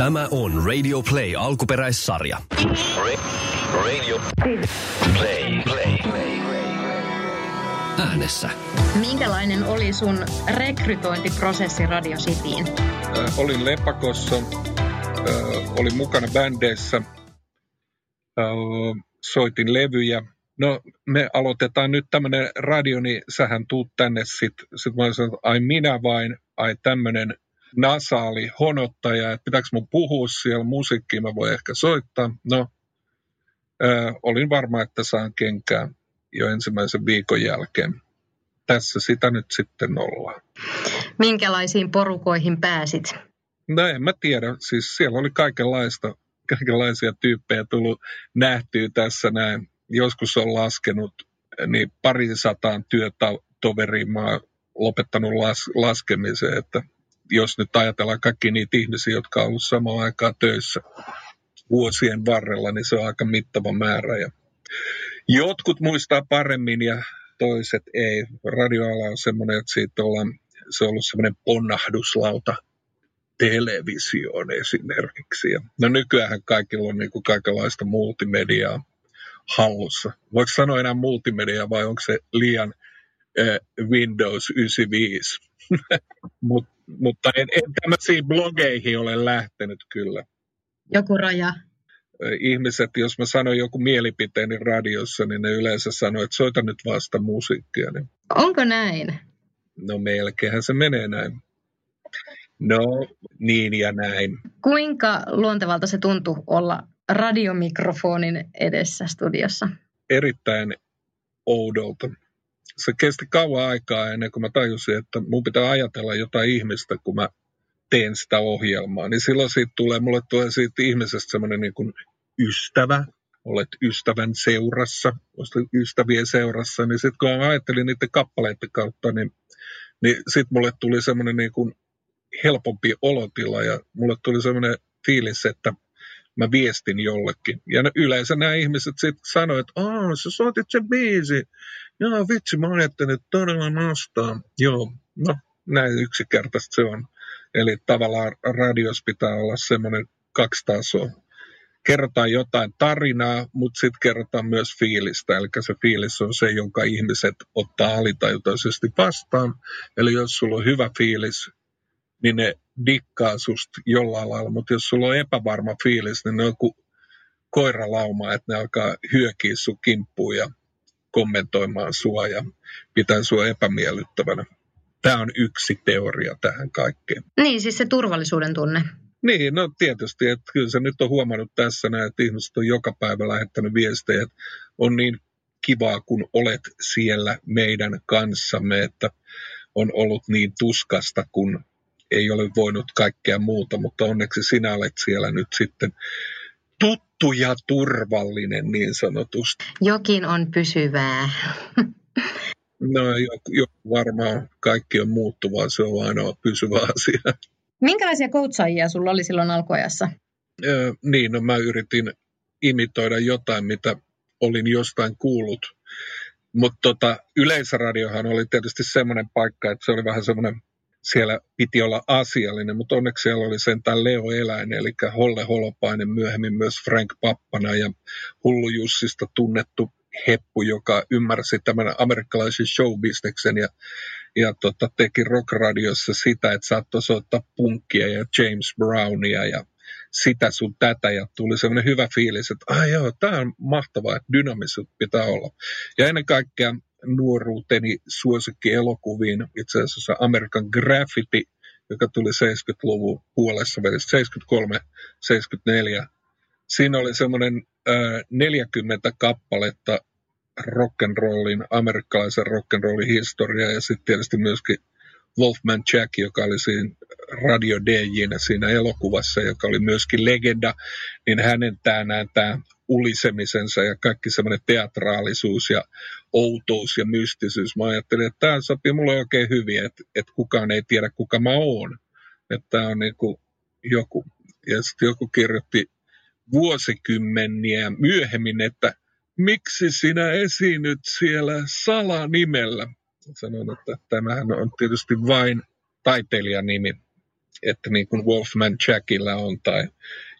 Tämä on Radio Play alkuperäissarja. Radio Play. Play. Äänessä. Minkälainen oli sun rekrytointiprosessi Radio Cityin? Äh, olin Lepakossa, äh, olin mukana bändeissä, äh, soitin levyjä. No me aloitetaan nyt tämmöinen radio, niin sähän tuut tänne sitten. Sitten mä sanoin, ai minä vain, ai tämmöinen nasaali honottaja, että pitääkö mun puhua siellä musiikkia, mä voin ehkä soittaa. No, ö, olin varma, että saan kenkää jo ensimmäisen viikon jälkeen. Tässä sitä nyt sitten ollaan. Minkälaisiin porukoihin pääsit? No en mä tiedä, siis siellä oli kaikenlaista, kaikenlaisia tyyppejä tullut nähtyä tässä näin. Joskus on laskenut niin parisataan työtoveriin mä oon lopettanut las, laskemisen, että jos nyt ajatellaan kaikki niitä ihmisiä, jotka on ollut samaan aikaan töissä vuosien varrella, niin se on aika mittava määrä. Ja jotkut muistaa paremmin ja toiset ei. Radioala on semmoinen, että siitä ollaan, se on ollut semmoinen ponnahduslauta televisioon esimerkiksi. Ja no nykyään kaikilla on niin kuin kaikenlaista multimediaa hallussa. Voiko sanoa enää multimedia vai onko se liian äh, Windows 95? Mut, mutta en, en tämmöisiin blogeihin ole lähtenyt kyllä. Joku raja. Ihmiset, jos mä sanon joku mielipiteeni radiossa, niin ne yleensä sanoo, että soita nyt vasta musiikkia. Niin... Onko näin? No melkeinhän se menee näin. No, niin ja näin. Kuinka luontevalta se tuntui olla radiomikrofonin edessä studiossa? Erittäin oudolta se kesti kauan aikaa ennen kuin mä tajusin, että mun pitää ajatella jotain ihmistä, kun mä teen sitä ohjelmaa. Niin silloin siitä tulee, mulle tulee siitä ihmisestä semmoinen niin kuin ystävä, olet ystävän seurassa, ystävien seurassa, niin sitten kun mä ajattelin niiden kappaleiden kautta, niin, niin sitten mulle tuli semmoinen niin kuin helpompi olotila ja mulle tuli semmoinen fiilis, että mä viestin jollekin. Ja yleensä nämä ihmiset sitten sanoivat, että aah, sä soitit sen biisi. Joo, vitsi, mä ajattelin, että todella nostaa. Joo, no näin yksinkertaisesti se on. Eli tavallaan radios pitää olla semmoinen kaksi tasoa. Kerrotaan jotain tarinaa, mutta sitten kerrotaan myös fiilistä. Eli se fiilis on se, jonka ihmiset ottaa alitajutoisesti vastaan. Eli jos sulla on hyvä fiilis, niin ne dikkaa susta jollain lailla. Mutta jos sulla on epävarma fiilis, niin ne on joku koiralauma, että ne alkaa hyökiä sun kimppuun ja kommentoimaan sua ja pitää sua epämiellyttävänä. Tämä on yksi teoria tähän kaikkeen. Niin, siis se turvallisuuden tunne. Niin, no tietysti, että kyllä se nyt on huomannut tässä näin, että ihmiset on joka päivä lähettänyt viestejä, että on niin kivaa, kun olet siellä meidän kanssamme, että on ollut niin tuskasta, kun ei ole voinut kaikkea muuta, mutta onneksi sinä olet siellä nyt sitten tuttu ja turvallinen niin sanotusti. Jokin on pysyvää. No joku, joku varmaan kaikki on muuttuvaa, se on ainoa pysyvä asia. Minkälaisia koutsaajia sulla oli silloin alkuajassa? Öö, niin, no mä yritin imitoida jotain, mitä olin jostain kuullut. Mutta tota, yleisradiohan oli tietysti semmoinen paikka, että se oli vähän semmoinen siellä piti olla asiallinen, mutta onneksi siellä oli sentään Leo Eläinen, eli Holle Holopainen, myöhemmin myös Frank Pappana ja Hullu Jussista tunnettu heppu, joka ymmärsi tämän amerikkalaisen showbisneksen ja, ja tota, teki rockradiossa sitä, että saattoi soittaa punkkia ja James Brownia ja sitä sun tätä ja tuli semmoinen hyvä fiilis, että ai joo, tämä on mahtavaa, että dynamisuut pitää olla. Ja ennen kaikkea nuoruuteni suosikkielokuviin, itse asiassa American Graffiti, joka tuli 70-luvun puolessa välissä, 73-74. Siinä oli semmoinen äh, 40 kappaletta rock'n'rollin, amerikkalaisen rock'n'rollin historiaa ja sitten tietysti myöskin Wolfman Jack, joka oli siinä radio DJnä siinä elokuvassa, joka oli myöskin legenda, niin hänen tämä ulisemisensa ja kaikki semmoinen teatraalisuus ja outous ja mystisyys. Mä ajattelin, että tämä sopii mulle oikein hyvin, että, että kukaan ei tiedä, kuka mä oon. Että tämä on niin kuin joku. Ja sitten joku kirjoitti vuosikymmeniä myöhemmin, että miksi sinä esiinnyt siellä salanimellä? Sanon, että tämähän on tietysti vain taiteilijan nimi. että niin kuin Wolfman Jackilla on tai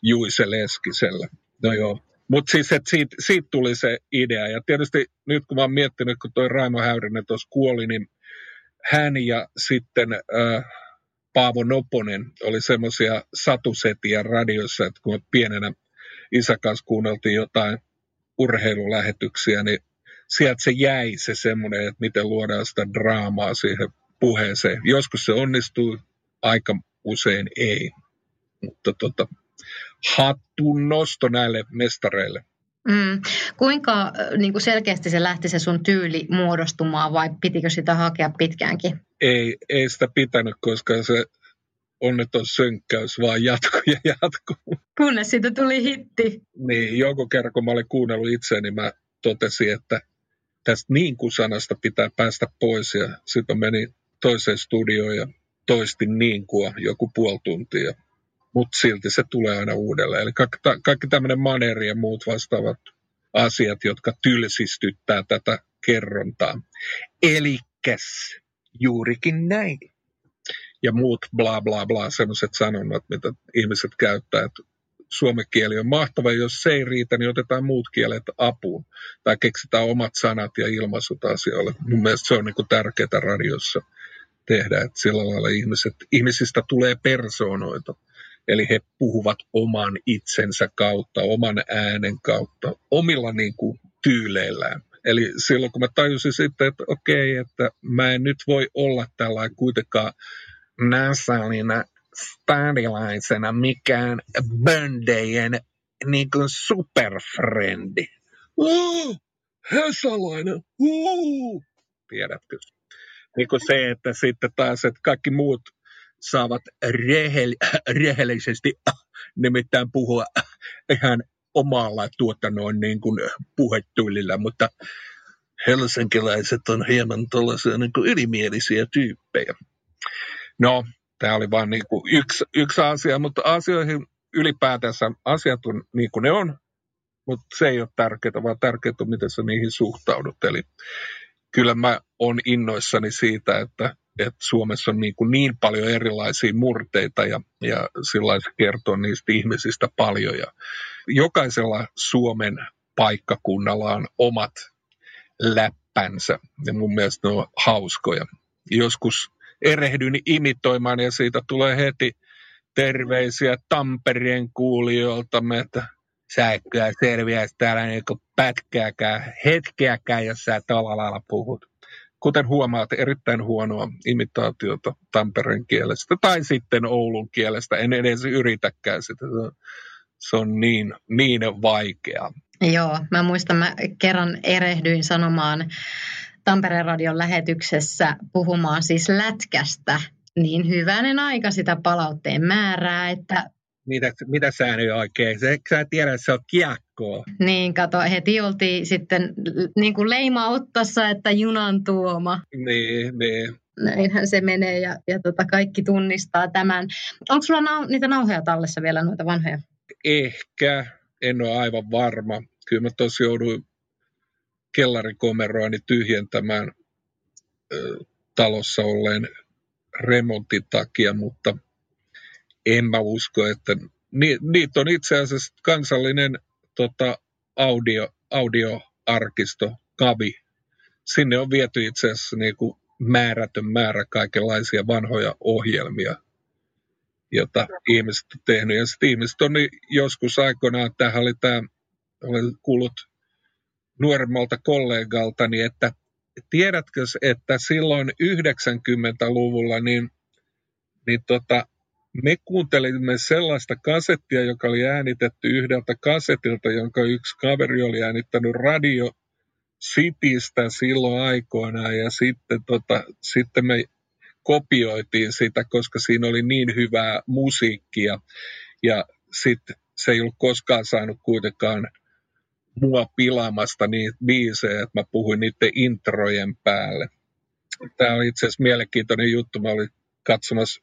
Juise Leskisellä. No joo, mutta siis, että siitä, siitä, tuli se idea. Ja tietysti nyt kun mä oon miettinyt, kun toi Raimo Häyrinen tuossa kuoli, niin hän ja sitten äh, Paavo Noponen oli semmoisia satusetiä radiossa, että kun pienenä isä kanssa kuunneltiin jotain urheilulähetyksiä, niin sieltä se jäi se semmoinen, että miten luodaan sitä draamaa siihen puheeseen. Joskus se onnistuu, aika usein ei. Mutta tota, hattun nosto näille mestareille. Mm. Kuinka niin kuin selkeästi se lähti se sun tyyli muodostumaan vai pitikö sitä hakea pitkäänkin? Ei, ei sitä pitänyt, koska se onneton sönkkäys vaan jatkuu ja jatkuu. Kunnes siitä tuli hitti. Niin, jonkun kerran kun mä olin kuunnellut itseäni, niin mä totesin, että tästä niin kuin sanasta pitää päästä pois ja sitten meni toiseen studioon ja toisti niin kuin joku puoli tuntia. Mutta silti se tulee aina uudelleen. Eli kaikki, kaikki tämmöinen maneri ja muut vastaavat asiat, jotka tylsistyttää tätä kerrontaa. Elikäs juurikin näin. Ja muut bla bla bla, sellaiset sanonnat, mitä ihmiset käyttää, että suomen kieli on mahtava, jos se ei riitä, niin otetaan muut kielet apuun. Tai keksitään omat sanat ja ilmaisut asioille. Mun mielestä se on niin tärkeää radiossa tehdä, että sillä lailla ihmiset, ihmisistä tulee persoonoita. Eli he puhuvat oman itsensä kautta, oman äänen kautta, omilla niin kuin, tyyleillään. Eli silloin kun mä tajusin sitten, että okei, että mä en nyt voi olla tällä kuitenkaan nasalina stadilaisena mikään böndejen niin kuin superfrendi. Oh, Hesalainen, oh, tiedätkö? Niin kuin se, että sitten taas, että kaikki muut saavat rehell, rehellisesti nimittäin puhua ihan omalla tuotannon niin kuin puhetyylillä, mutta helsinkiläiset on hieman tällaisia niin kuin ylimielisiä tyyppejä. No, Tämä oli vain niin yksi, yksi asia, mutta asioihin ylipäätänsä asiat on niin kuin ne on, mutta se ei ole tärkeää, vaan tärkeää on, miten sä niihin suhtaudut. Eli kyllä mä on innoissani siitä, että, että Suomessa on niin, kuin niin paljon erilaisia murteita ja, ja sillä kertoo niistä ihmisistä paljon. Ja jokaisella Suomen paikkakunnalla on omat läppänsä ja mun mielestä ne on hauskoja. Joskus erehdyn imitoimaan ja siitä tulee heti terveisiä Tampereen kuulijoilta, että sä et kyllä selviäisi täällä niin pätkääkään, hetkeäkään, jos sä tällä lailla puhut. Kuten huomaat, erittäin huonoa imitaatiota Tampereen kielestä tai sitten Oulun kielestä. En edes yritäkään sitä. Se on niin, niin vaikeaa. Joo, mä muistan, mä kerran erehdyin sanomaan Tampereen radion lähetyksessä puhumaan siis lätkästä, niin hyvänen aika sitä palautteen määrää, että mitä, mitä sä nyt oikein? Se, sä tiedät, että se on kiekkoa. Niin, kato, heti oltiin sitten niin kuin leima ottassa, että junan tuoma. Niin, niin. Näinhän se menee ja, ja tota, kaikki tunnistaa tämän. Onko sulla nau, niitä nauhoja tallessa vielä, noita vanhoja? Ehkä, en ole aivan varma. Kyllä mä tosi jouduin kellarikomeroani tyhjentämään ö, talossa olleen remontin takia, mutta en mä usko, että ni, niitä on itse asiassa kansallinen tota, audio, audioarkisto, kavi. Sinne on viety itse asiassa niin kuin määrätön määrä kaikenlaisia vanhoja ohjelmia, jota ihmiset on tehnyt. Ja sitten ihmiset on niin joskus aikoinaan, tähän oli tämä, olen kuullut nuoremmalta kollegaltani, että tiedätkö, että silloin 90-luvulla niin, niin tota, me kuuntelimme sellaista kasettia, joka oli äänitetty yhdeltä kasetilta, jonka yksi kaveri oli äänittänyt radio Citystä silloin aikoinaan ja sitten, tota, sitten me kopioitiin sitä, koska siinä oli niin hyvää musiikkia ja sitten se ei ollut koskaan saanut kuitenkaan mua pilaamasta niitä biisejä, että mä puhuin niiden introjen päälle. Tämä on itse asiassa mielenkiintoinen juttu. Mä olin katsomassa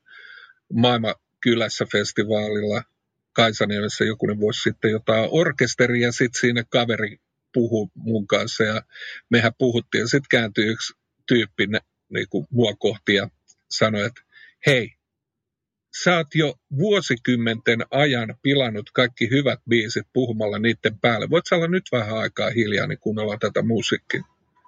Maailmankylässä festivaalilla Kaisaniemessä jokunen vuosi sitten jotain orkesteria, ja sitten siinä kaveri puhui mun kanssa, ja mehän puhuttiin, ja sitten kääntyi yksi tyyppi niin kuin mua kohti ja sanoi, että hei, sä oot jo vuosikymmenten ajan pilannut kaikki hyvät biisit puhumalla niiden päälle. Voit sä olla nyt vähän aikaa hiljaa, niin kuunnella tätä musiikkia.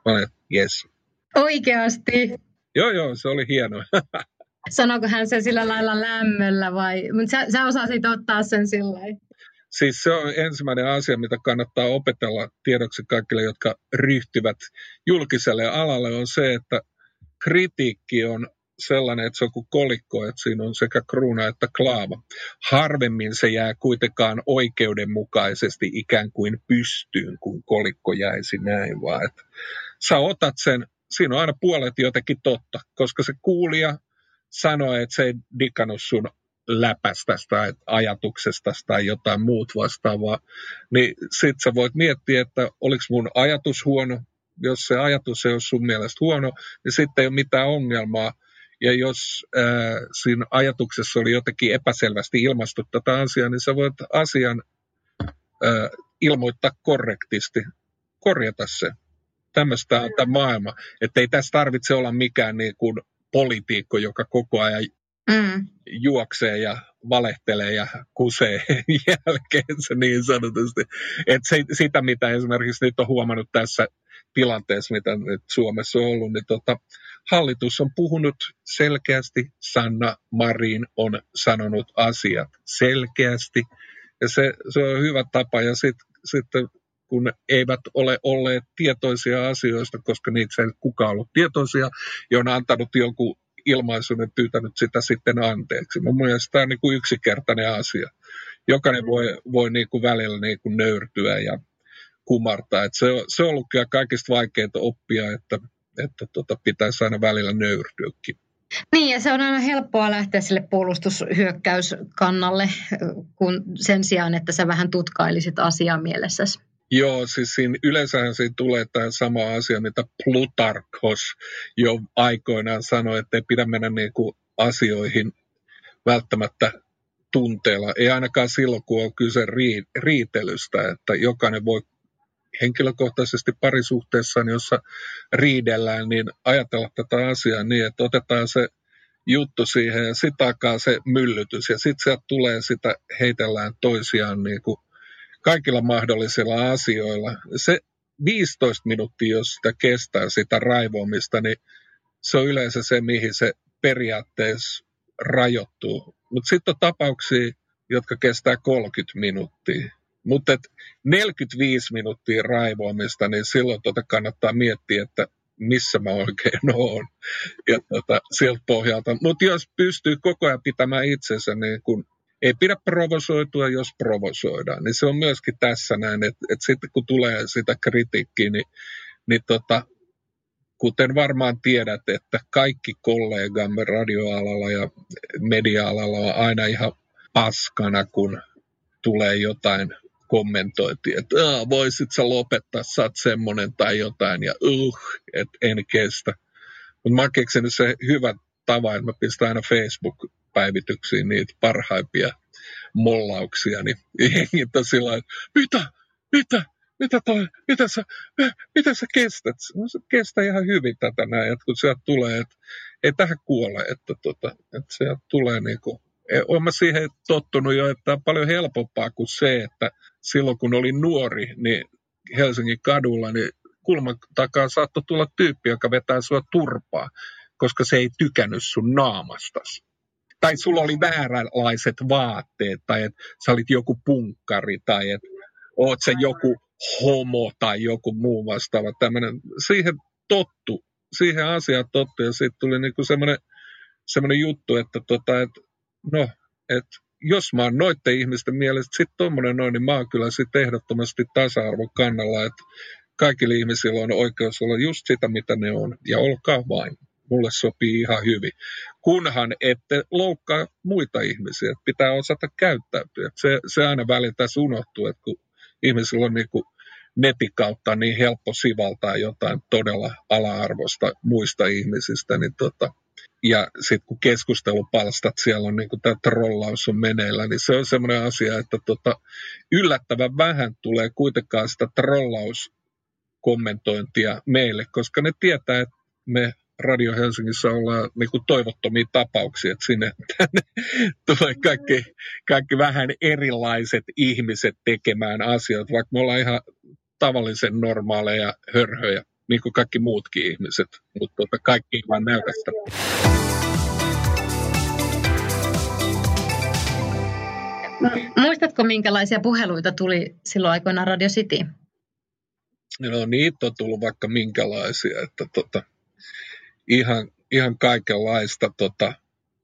Mä olen, yes. Oikeasti? Joo, joo, se oli hienoa. Sanoiko hän sen sillä lailla lämmöllä vai? Mutta sä, sä osasit ottaa sen sillä Siis se on ensimmäinen asia, mitä kannattaa opetella tiedoksi kaikille, jotka ryhtyvät julkiselle alalle, on se, että kritiikki on sellainen, että se on kuin kolikko, että siinä on sekä kruuna että klaava. Harvemmin se jää kuitenkaan oikeudenmukaisesti ikään kuin pystyyn, kun kolikko jäisi näin, vaan että sä otat sen, siinä on aina puolet jotenkin totta, koska se kuulija sanoo, että se ei dikannut sun läpästä tai ajatuksesta tai jotain muut vastaavaa, niin sit sä voit miettiä, että oliko mun ajatus huono, jos se ajatus ei ole sun mielestä huono, niin sitten ei ole mitään ongelmaa. Ja jos äh, siinä ajatuksessa oli jotenkin epäselvästi ilmastu tätä asiaa, niin sä voit asian äh, ilmoittaa korrektisti, korjata se. Tämmöistä on tämä maailma. Että ei tässä tarvitse olla mikään niin kuin poliitikko, joka koko ajan mm. juoksee ja valehtelee ja kusee jälkeensä niin sanotusti. Et se, sitä, mitä esimerkiksi nyt on huomannut tässä tilanteessa, mitä nyt Suomessa on ollut, niin tota, hallitus on puhunut selkeästi, Sanna Marin on sanonut asiat selkeästi, ja se, se on hyvä tapa, ja sitten sit, kun eivät ole olleet tietoisia asioista, koska niitä ei kukaan ollut tietoisia, ja on antanut jonkun ilmaisun ja pyytänyt sitä sitten anteeksi. Mun mielestä tämä on niin kuin yksinkertainen asia. Jokainen voi, voi niin kuin välillä niin kuin nöyrtyä ja kumartaa. Et se, on, se on ollut kyllä kaikista vaikeinta oppia, että, että tota, pitäisi aina välillä nöyrtyäkin. Niin, ja se on aina helppoa lähteä sille puolustushyökkäyskannalle, kun sen sijaan, että sä vähän tutkailisit asiaa mielessäsi. Joo, siis siinä, yleensähän siinä tulee tämä sama asia, mitä Plutarkos jo aikoinaan sanoi, että ei pidä mennä niin kuin asioihin välttämättä tunteella. Ei ainakaan silloin, kun on kyse riitelystä, että jokainen voi henkilökohtaisesti parisuhteessaan, jossa riidellään, niin ajatella tätä asiaa niin, että otetaan se juttu siihen ja sitten alkaa se myllytys ja sitten sieltä tulee sitä, heitellään toisiaan niin kuin kaikilla mahdollisilla asioilla. Se 15 minuuttia, jos sitä kestää sitä raivoamista, niin se on yleensä se, mihin se periaatteessa rajoittuu. Mutta sitten on tapauksia, jotka kestää 30 minuuttia. Mutta 45 minuuttia raivoamista, niin silloin tota kannattaa miettiä, että missä mä oikein oon. Ja tota, sieltä pohjalta. Mutta jos pystyy koko ajan pitämään itsensä niin kun ei pidä provosoitua, jos provosoidaan. Niin se on myöskin tässä näin, että, että sitten kun tulee sitä kritiikkiä, niin, niin tota, kuten varmaan tiedät, että kaikki kollegamme radioalalla ja media-alalla on aina ihan paskana, kun tulee jotain kommentointia, että voisit sä lopettaa, sä oot semmonen tai jotain, ja uh, että en kestä. Mutta mä oon keksinyt se hyvä tavan, että mä pistän aina Facebook päivityksiin niitä parhaimpia mollauksia, niin jengit sillä mitä, mitä, mitä, toi, mitä, sä, mitä sä kestät? No se kestää ihan hyvin tätä näin, että kun sieltä tulee, että ei tähän kuole, että, tota, että sieltä tulee niin kuin, e, olen mä siihen tottunut jo, että on paljon helpompaa kuin se, että silloin kun olin nuori, niin Helsingin kadulla, niin kulman takaa saattoi tulla tyyppi, joka vetää sua turpaa, koska se ei tykännyt sun naamastasi tai sulla oli vääränlaiset vaatteet, tai että sä olit joku punkkari, tai että oot se joku homo tai joku muu vastaava tämmöinen. Siihen tottu, siihen asiaan tottu, ja sitten tuli niinku semmoinen, semmoinen juttu, että tota, et, no, että jos mä oon noiden ihmisten mielestä sitten tuommoinen noin, niin mä oon kyllä sitten ehdottomasti tasa-arvon kannalla, että kaikilla ihmisillä on oikeus olla just sitä, mitä ne on, ja olkaa vain mulle sopii ihan hyvin. Kunhan ette loukkaa muita ihmisiä, pitää osata käyttäytyä. Se, se aina välillä tässä unohtuu, että kun ihmisillä on niin kuin netin kautta niin helppo sivaltaa jotain todella ala-arvosta muista ihmisistä, niin tota, ja sitten kun keskustelupalstat siellä on niin tämä trollaus on meneillä, niin se on semmoinen asia, että tota, yllättävän vähän tulee kuitenkaan sitä trollauskommentointia meille, koska ne tietää, että me Radio Helsingissä ollaan niin kuin toivottomia tapauksia, että sinne tänne tulee kaikki, kaikki vähän erilaiset ihmiset tekemään asioita, vaikka me ollaan ihan tavallisen normaaleja hörhöjä, niin kuin kaikki muutkin ihmiset, mutta tota, kaikki ei vaan näytä sitä. Muistatko, minkälaisia puheluita tuli silloin aikoinaan Radio City? No niitä on tullut vaikka minkälaisia, että tota, ihan, ihan kaikenlaista tota,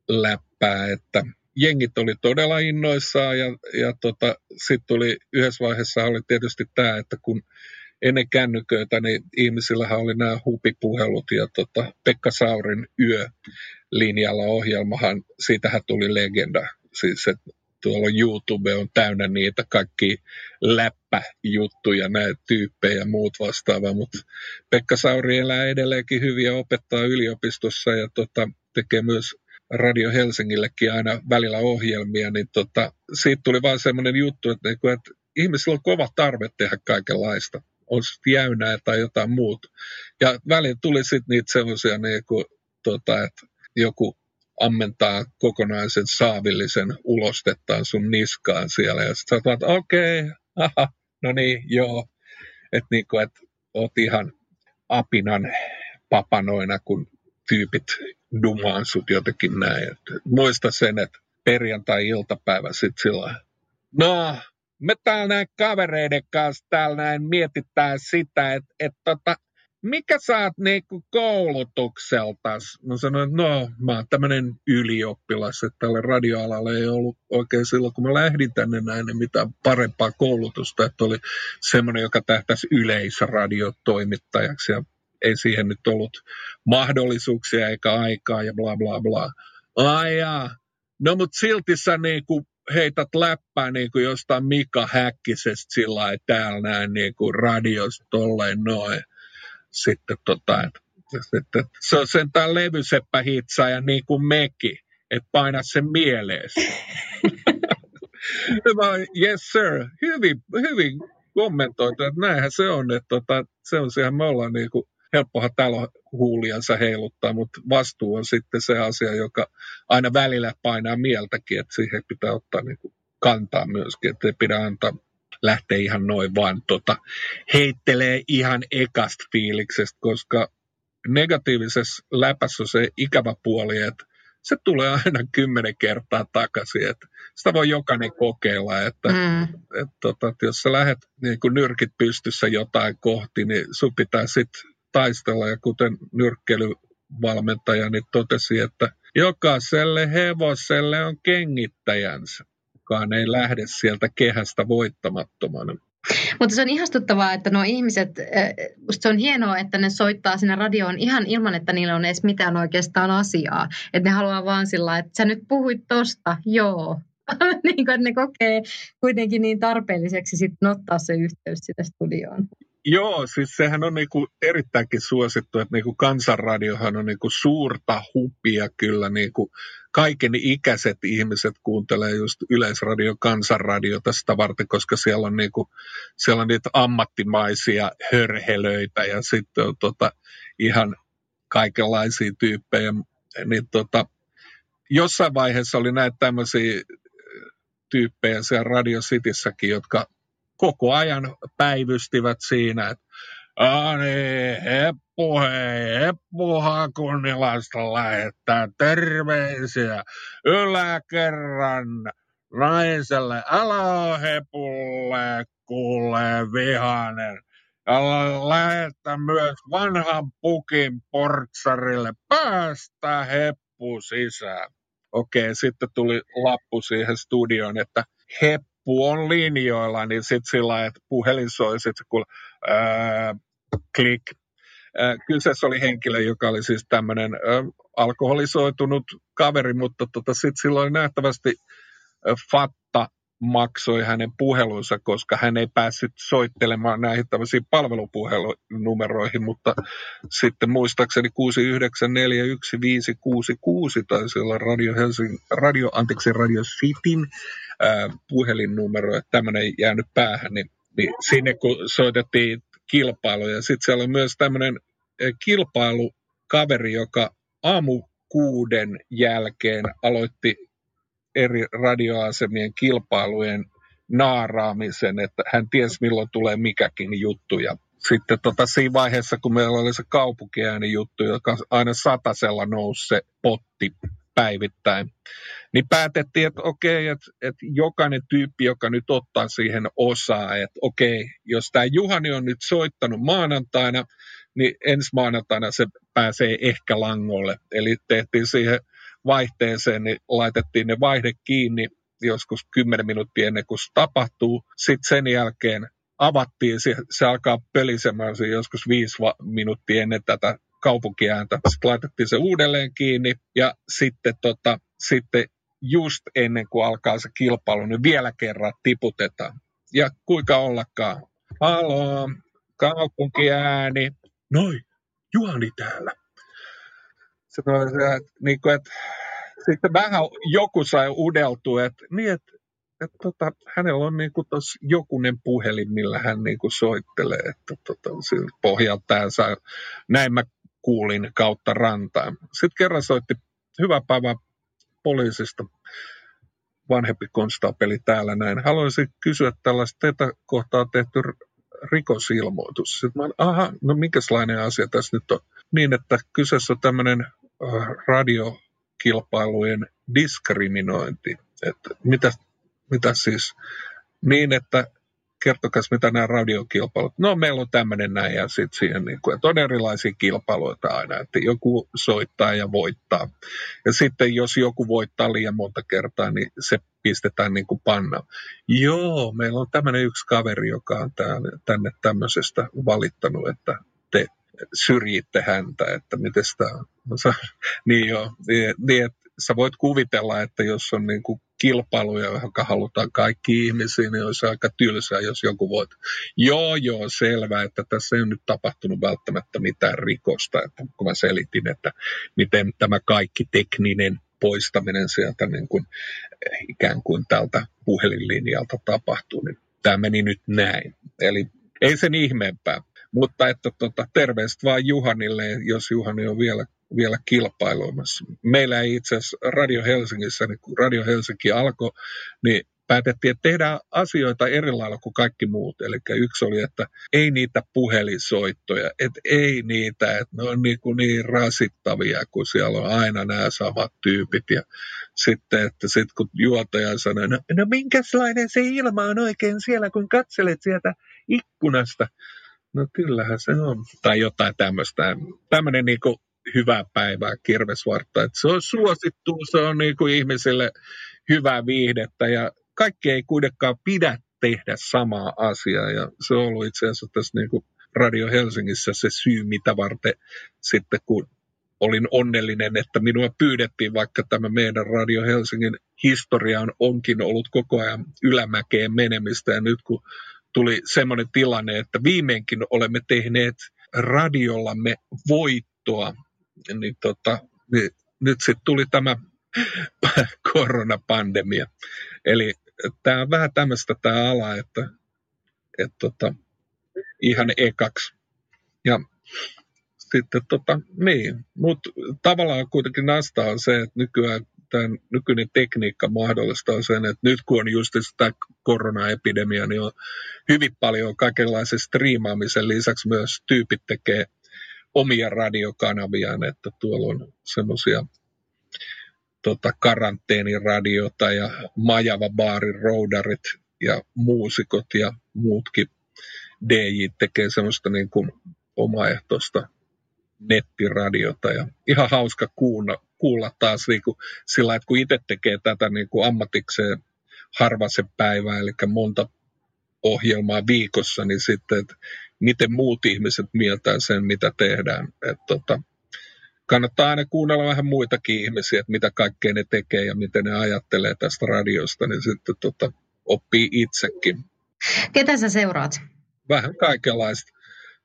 läppää, että jengit oli todella innoissaan ja, ja tota, sitten tuli yhdessä vaiheessa oli tietysti tämä, että kun ennen kännyköitä, niin ihmisillähän oli nämä hupipuhelut ja tota, Pekka Saurin yölinjalla ohjelmahan, siitähän tuli legenda. Siis, että tuolla YouTube on täynnä niitä kaikki läppäjuttuja, näitä tyyppejä ja muut vastaavaa, mutta Pekka Sauri elää edelleenkin hyviä opettaa yliopistossa ja tota, tekee myös Radio Helsingillekin aina välillä ohjelmia, niin tota, siitä tuli vaan semmoinen juttu, että, niinku, että ihmisillä on kova tarve tehdä kaikenlaista. On jäynää tai jotain muuta. Ja välillä tuli sitten niitä sellaisia, niin kuin, tota, että joku ammentaa kokonaisen saavillisen ulostettaan sun niskaan siellä. Ja sitten sä oot okei, okay, no niin, joo. Että niinku, et oot ihan apinan papanoina, kun tyypit dumaan sut jotenkin näin. Et muista sen, että perjantai-iltapäivä sitten sillä no, me täällä näin kavereiden kanssa täällä näin mietitään sitä, että et tota, mikä sä oot niinku koulutukselta? Mä sanoin, että no, mä oon tämmöinen ylioppilas, että tälle radioalalle ei ollut oikein silloin, kun mä lähdin tänne näin, niin mitään parempaa koulutusta, että oli semmoinen, joka tähtäisi yleisradiotoimittajaksi ja ei siihen nyt ollut mahdollisuuksia eikä aikaa ja bla bla bla. Ai jaa. No mut silti sä niinku heität läppää niin kuin jostain Mika Häkkisestä sillä lailla täällä näin niin radiosta tolleen noin sitten tota, että, että se on sentään levyseppä hitsaaja niin kuin mekin, että paina sen mieleen. yes sir, hyvin, hyvin kommentoitu, että näinhän se on, että tota, se on siihen me ollaan niin kuin, helppohan täällä huuliansa heiluttaa, mutta vastuu on sitten se asia, joka aina välillä painaa mieltäkin, että siihen pitää ottaa niin kuin kantaa myöskin, että ei pidä antaa lähtee ihan noin vaan tota, heittelee ihan ekasta fiiliksestä, koska negatiivisessa läpässä on se ikävä puoli, että se tulee aina kymmenen kertaa takaisin. Että sitä voi jokainen kokeilla, että, mm. että, tota, että jos sä lähdet niin kun nyrkit pystyssä jotain kohti, niin sun pitää sitten taistella. Ja kuten nyrkkeilyvalmentaja niin totesi, että jokaiselle hevoselle on kengittäjänsä kukaan ei lähde sieltä kehästä voittamattomana. Mutta se on ihastuttavaa, että nuo ihmiset, se on hienoa, että ne soittaa sinne radioon ihan ilman, että niillä on edes mitään oikeastaan asiaa. Että ne haluaa vaan sillä että sä nyt puhuit tosta, joo. niin kuin, ne kokee kuitenkin niin tarpeelliseksi sitten ottaa se yhteys sitä studioon. Joo, siis sehän on niinku erittäinkin suosittu, että niinku kansanradiohan on niinku suurta hupia kyllä. Niinku kaiken ikäiset ihmiset kuuntelee just Yleisradio kansanradiota sitä varten, koska siellä on, niinku, siellä on niitä ammattimaisia hörhelöitä ja sitten on tota ihan kaikenlaisia tyyppejä. Niin tota, jossain vaiheessa oli näitä tämmöisiä tyyppejä siellä Radio Cityssäkin, jotka koko ajan päivystivät siinä, että niin, Heppu hei, Heppu Hakunilasta lähettää terveisiä yläkerran naiselle, älä Hepulle, kuule vihanen. Ja lähetä myös vanhan pukin portsarille, päästä Heppu sisään. Okei, sitten tuli lappu siihen studioon, että Heppu on linjoilla, niin sitten sillä että puhelin soi, sitten kun ää, klik. Ää, kyseessä oli henkilö, joka oli siis tämmöinen alkoholisoitunut kaveri, mutta tota, sitten silloin nähtävästi Fatta maksoi hänen puhelunsa, koska hän ei päässyt soittelemaan näihin tämmöisiin palvelupuhelunumeroihin, mutta sitten muistaakseni 6941566 taisi olla Radio, Helsing, Radio, anteeksi, Radio Cityn ää, puhelinnumero, että tämmöinen jäänyt päähän, niin, niin sinne kun soitettiin kilpailuja, sitten siellä on myös tämmöinen kilpailu kaveri, joka aamu kuuden jälkeen aloitti eri radioasemien kilpailujen naaraamisen, että hän tiesi milloin tulee mikäkin juttu. Ja sitten tota, siinä vaiheessa, kun meillä oli se kaupunkiääni juttu, joka aina satasella nousi se potti päivittäin, niin päätettiin, että okei, että, että jokainen tyyppi, joka nyt ottaa siihen osaa, että okei, jos tämä Juhani on nyt soittanut maanantaina, niin ensi maanantaina se pääsee ehkä langolle. Eli tehtiin siihen vaihteeseen, niin laitettiin ne vaihde kiinni joskus 10 minuuttia ennen kuin se tapahtuu. Sitten sen jälkeen avattiin, se, se alkaa pölisemään se joskus viisi minuuttia ennen tätä kaupunkiääntä. Sitten laitettiin se uudelleen kiinni ja sitten, tota, sitten just ennen kuin alkaa se kilpailu, niin vielä kerran tiputetaan. Ja kuinka ollakaan. Halo, kaupunkiääni. Noi, Juhani täällä. Se, että, niin kuin, että sitten vähän joku sai udeltua, että, niin, että, että tota, hänellä on niin kuin jokunen puhelin, millä hän niin kuin soittelee, että tota, pohjalta saa, näin mä kuulin kautta rantaa. Sitten kerran soitti hyvä päivä poliisista vanhempi konstaapeli täällä näin. Haluaisin kysyä tällaista, teitä kohtaa tehty rikosilmoitus. Sitten mä, aha, no minkälainen asia tässä nyt on? Niin, että kyseessä on tämmöinen äh, radiokilpailujen diskriminointi. Että mitä, mitä siis? Niin, että kertokas mitä nämä radiokilpailut. No meillä on tämmöinen näin ja sitten siihen, niin kuin, että on erilaisia kilpailuita aina, että joku soittaa ja voittaa. Ja sitten jos joku voittaa liian monta kertaa, niin se pistetään niin kuin panna. Joo, meillä on tämmöinen yksi kaveri, joka on täällä, tänne tämmöisestä valittanut, että te syrjitte häntä, että miten sitä on. niin joo, niin, niin että sä voit kuvitella, että jos on niin kuin kilpailuja, johon halutaan kaikki ihmisiä, niin olisi aika tylsää, jos joku voit. Joo, joo, selvä, että tässä ei ole nyt tapahtunut välttämättä mitään rikosta, että kun mä selitin, että miten tämä kaikki tekninen poistaminen sieltä niin kuin, ikään kuin tältä puhelinlinjalta tapahtuu, niin tämä meni nyt näin. Eli ei sen ihmeempää. Mutta että tota, terveiset vaan Juhanille, jos Juhani on vielä vielä kilpailuimassa. Meillä ei itse asiassa Radio Helsingissä, niin kun Radio Helsinki alkoi, niin päätettiin, että tehdään asioita eri lailla kuin kaikki muut. Eli yksi oli, että ei niitä puhelinsoittoja, että ei niitä, että ne on niin, kuin niin rasittavia, kun siellä on aina nämä samat tyypit. Ja sitten, että sit kun juotaja sanoi, no, no minkälainen se ilma on oikein siellä, kun katselet sieltä ikkunasta. No kyllähän se on. Tai jotain tämmöistä. Tämmöinen niin kuin hyvää päivää kirvesvartta. Et se on suosittu, se on niin kuin ihmisille hyvää viihdettä ja kaikki ei kuitenkaan pidä tehdä samaa asiaa ja se on ollut itse asiassa tässä niin kuin Radio Helsingissä se syy, mitä varten sitten kun olin onnellinen, että minua pyydettiin, vaikka tämä meidän Radio Helsingin historia on, onkin ollut koko ajan ylämäkeen menemistä ja nyt kun tuli semmoinen tilanne, että viimeinkin olemme tehneet radiollamme voittoa niin, tota, niin nyt sitten tuli tämä koronapandemia. Eli tämä on vähän tämmöistä tämä ala, että, että tota, ihan ekaksi. Ja sitten tota, niin, mutta tavallaan kuitenkin nastaa on se, että nykyään tämän nykyinen tekniikka mahdollistaa sen, että nyt kun on just tämä koronaepidemia, niin on hyvin paljon kaikenlaisen striimaamisen lisäksi myös tyypit tekee omia radiokanaviaan, että tuolla on semmoisia tota, karanteeniradiota ja majava baarin roudarit ja muusikot ja muutkin DJ tekee semmoista niin kuin omaehtoista nettiradiota ja ihan hauska kuulla, kuulla taas niin kuin sillä, että kun itse tekee tätä niin kuin ammatikseen harva se päivä, eli monta ohjelmaa viikossa, niin sitten, että miten muut ihmiset mieltää sen, mitä tehdään. Et tota, kannattaa aina kuunnella vähän muitakin ihmisiä, että mitä kaikkea ne tekee ja miten ne ajattelee tästä radiosta, niin sitten tota, oppii itsekin. Ketä sä seuraat? Vähän kaikenlaista.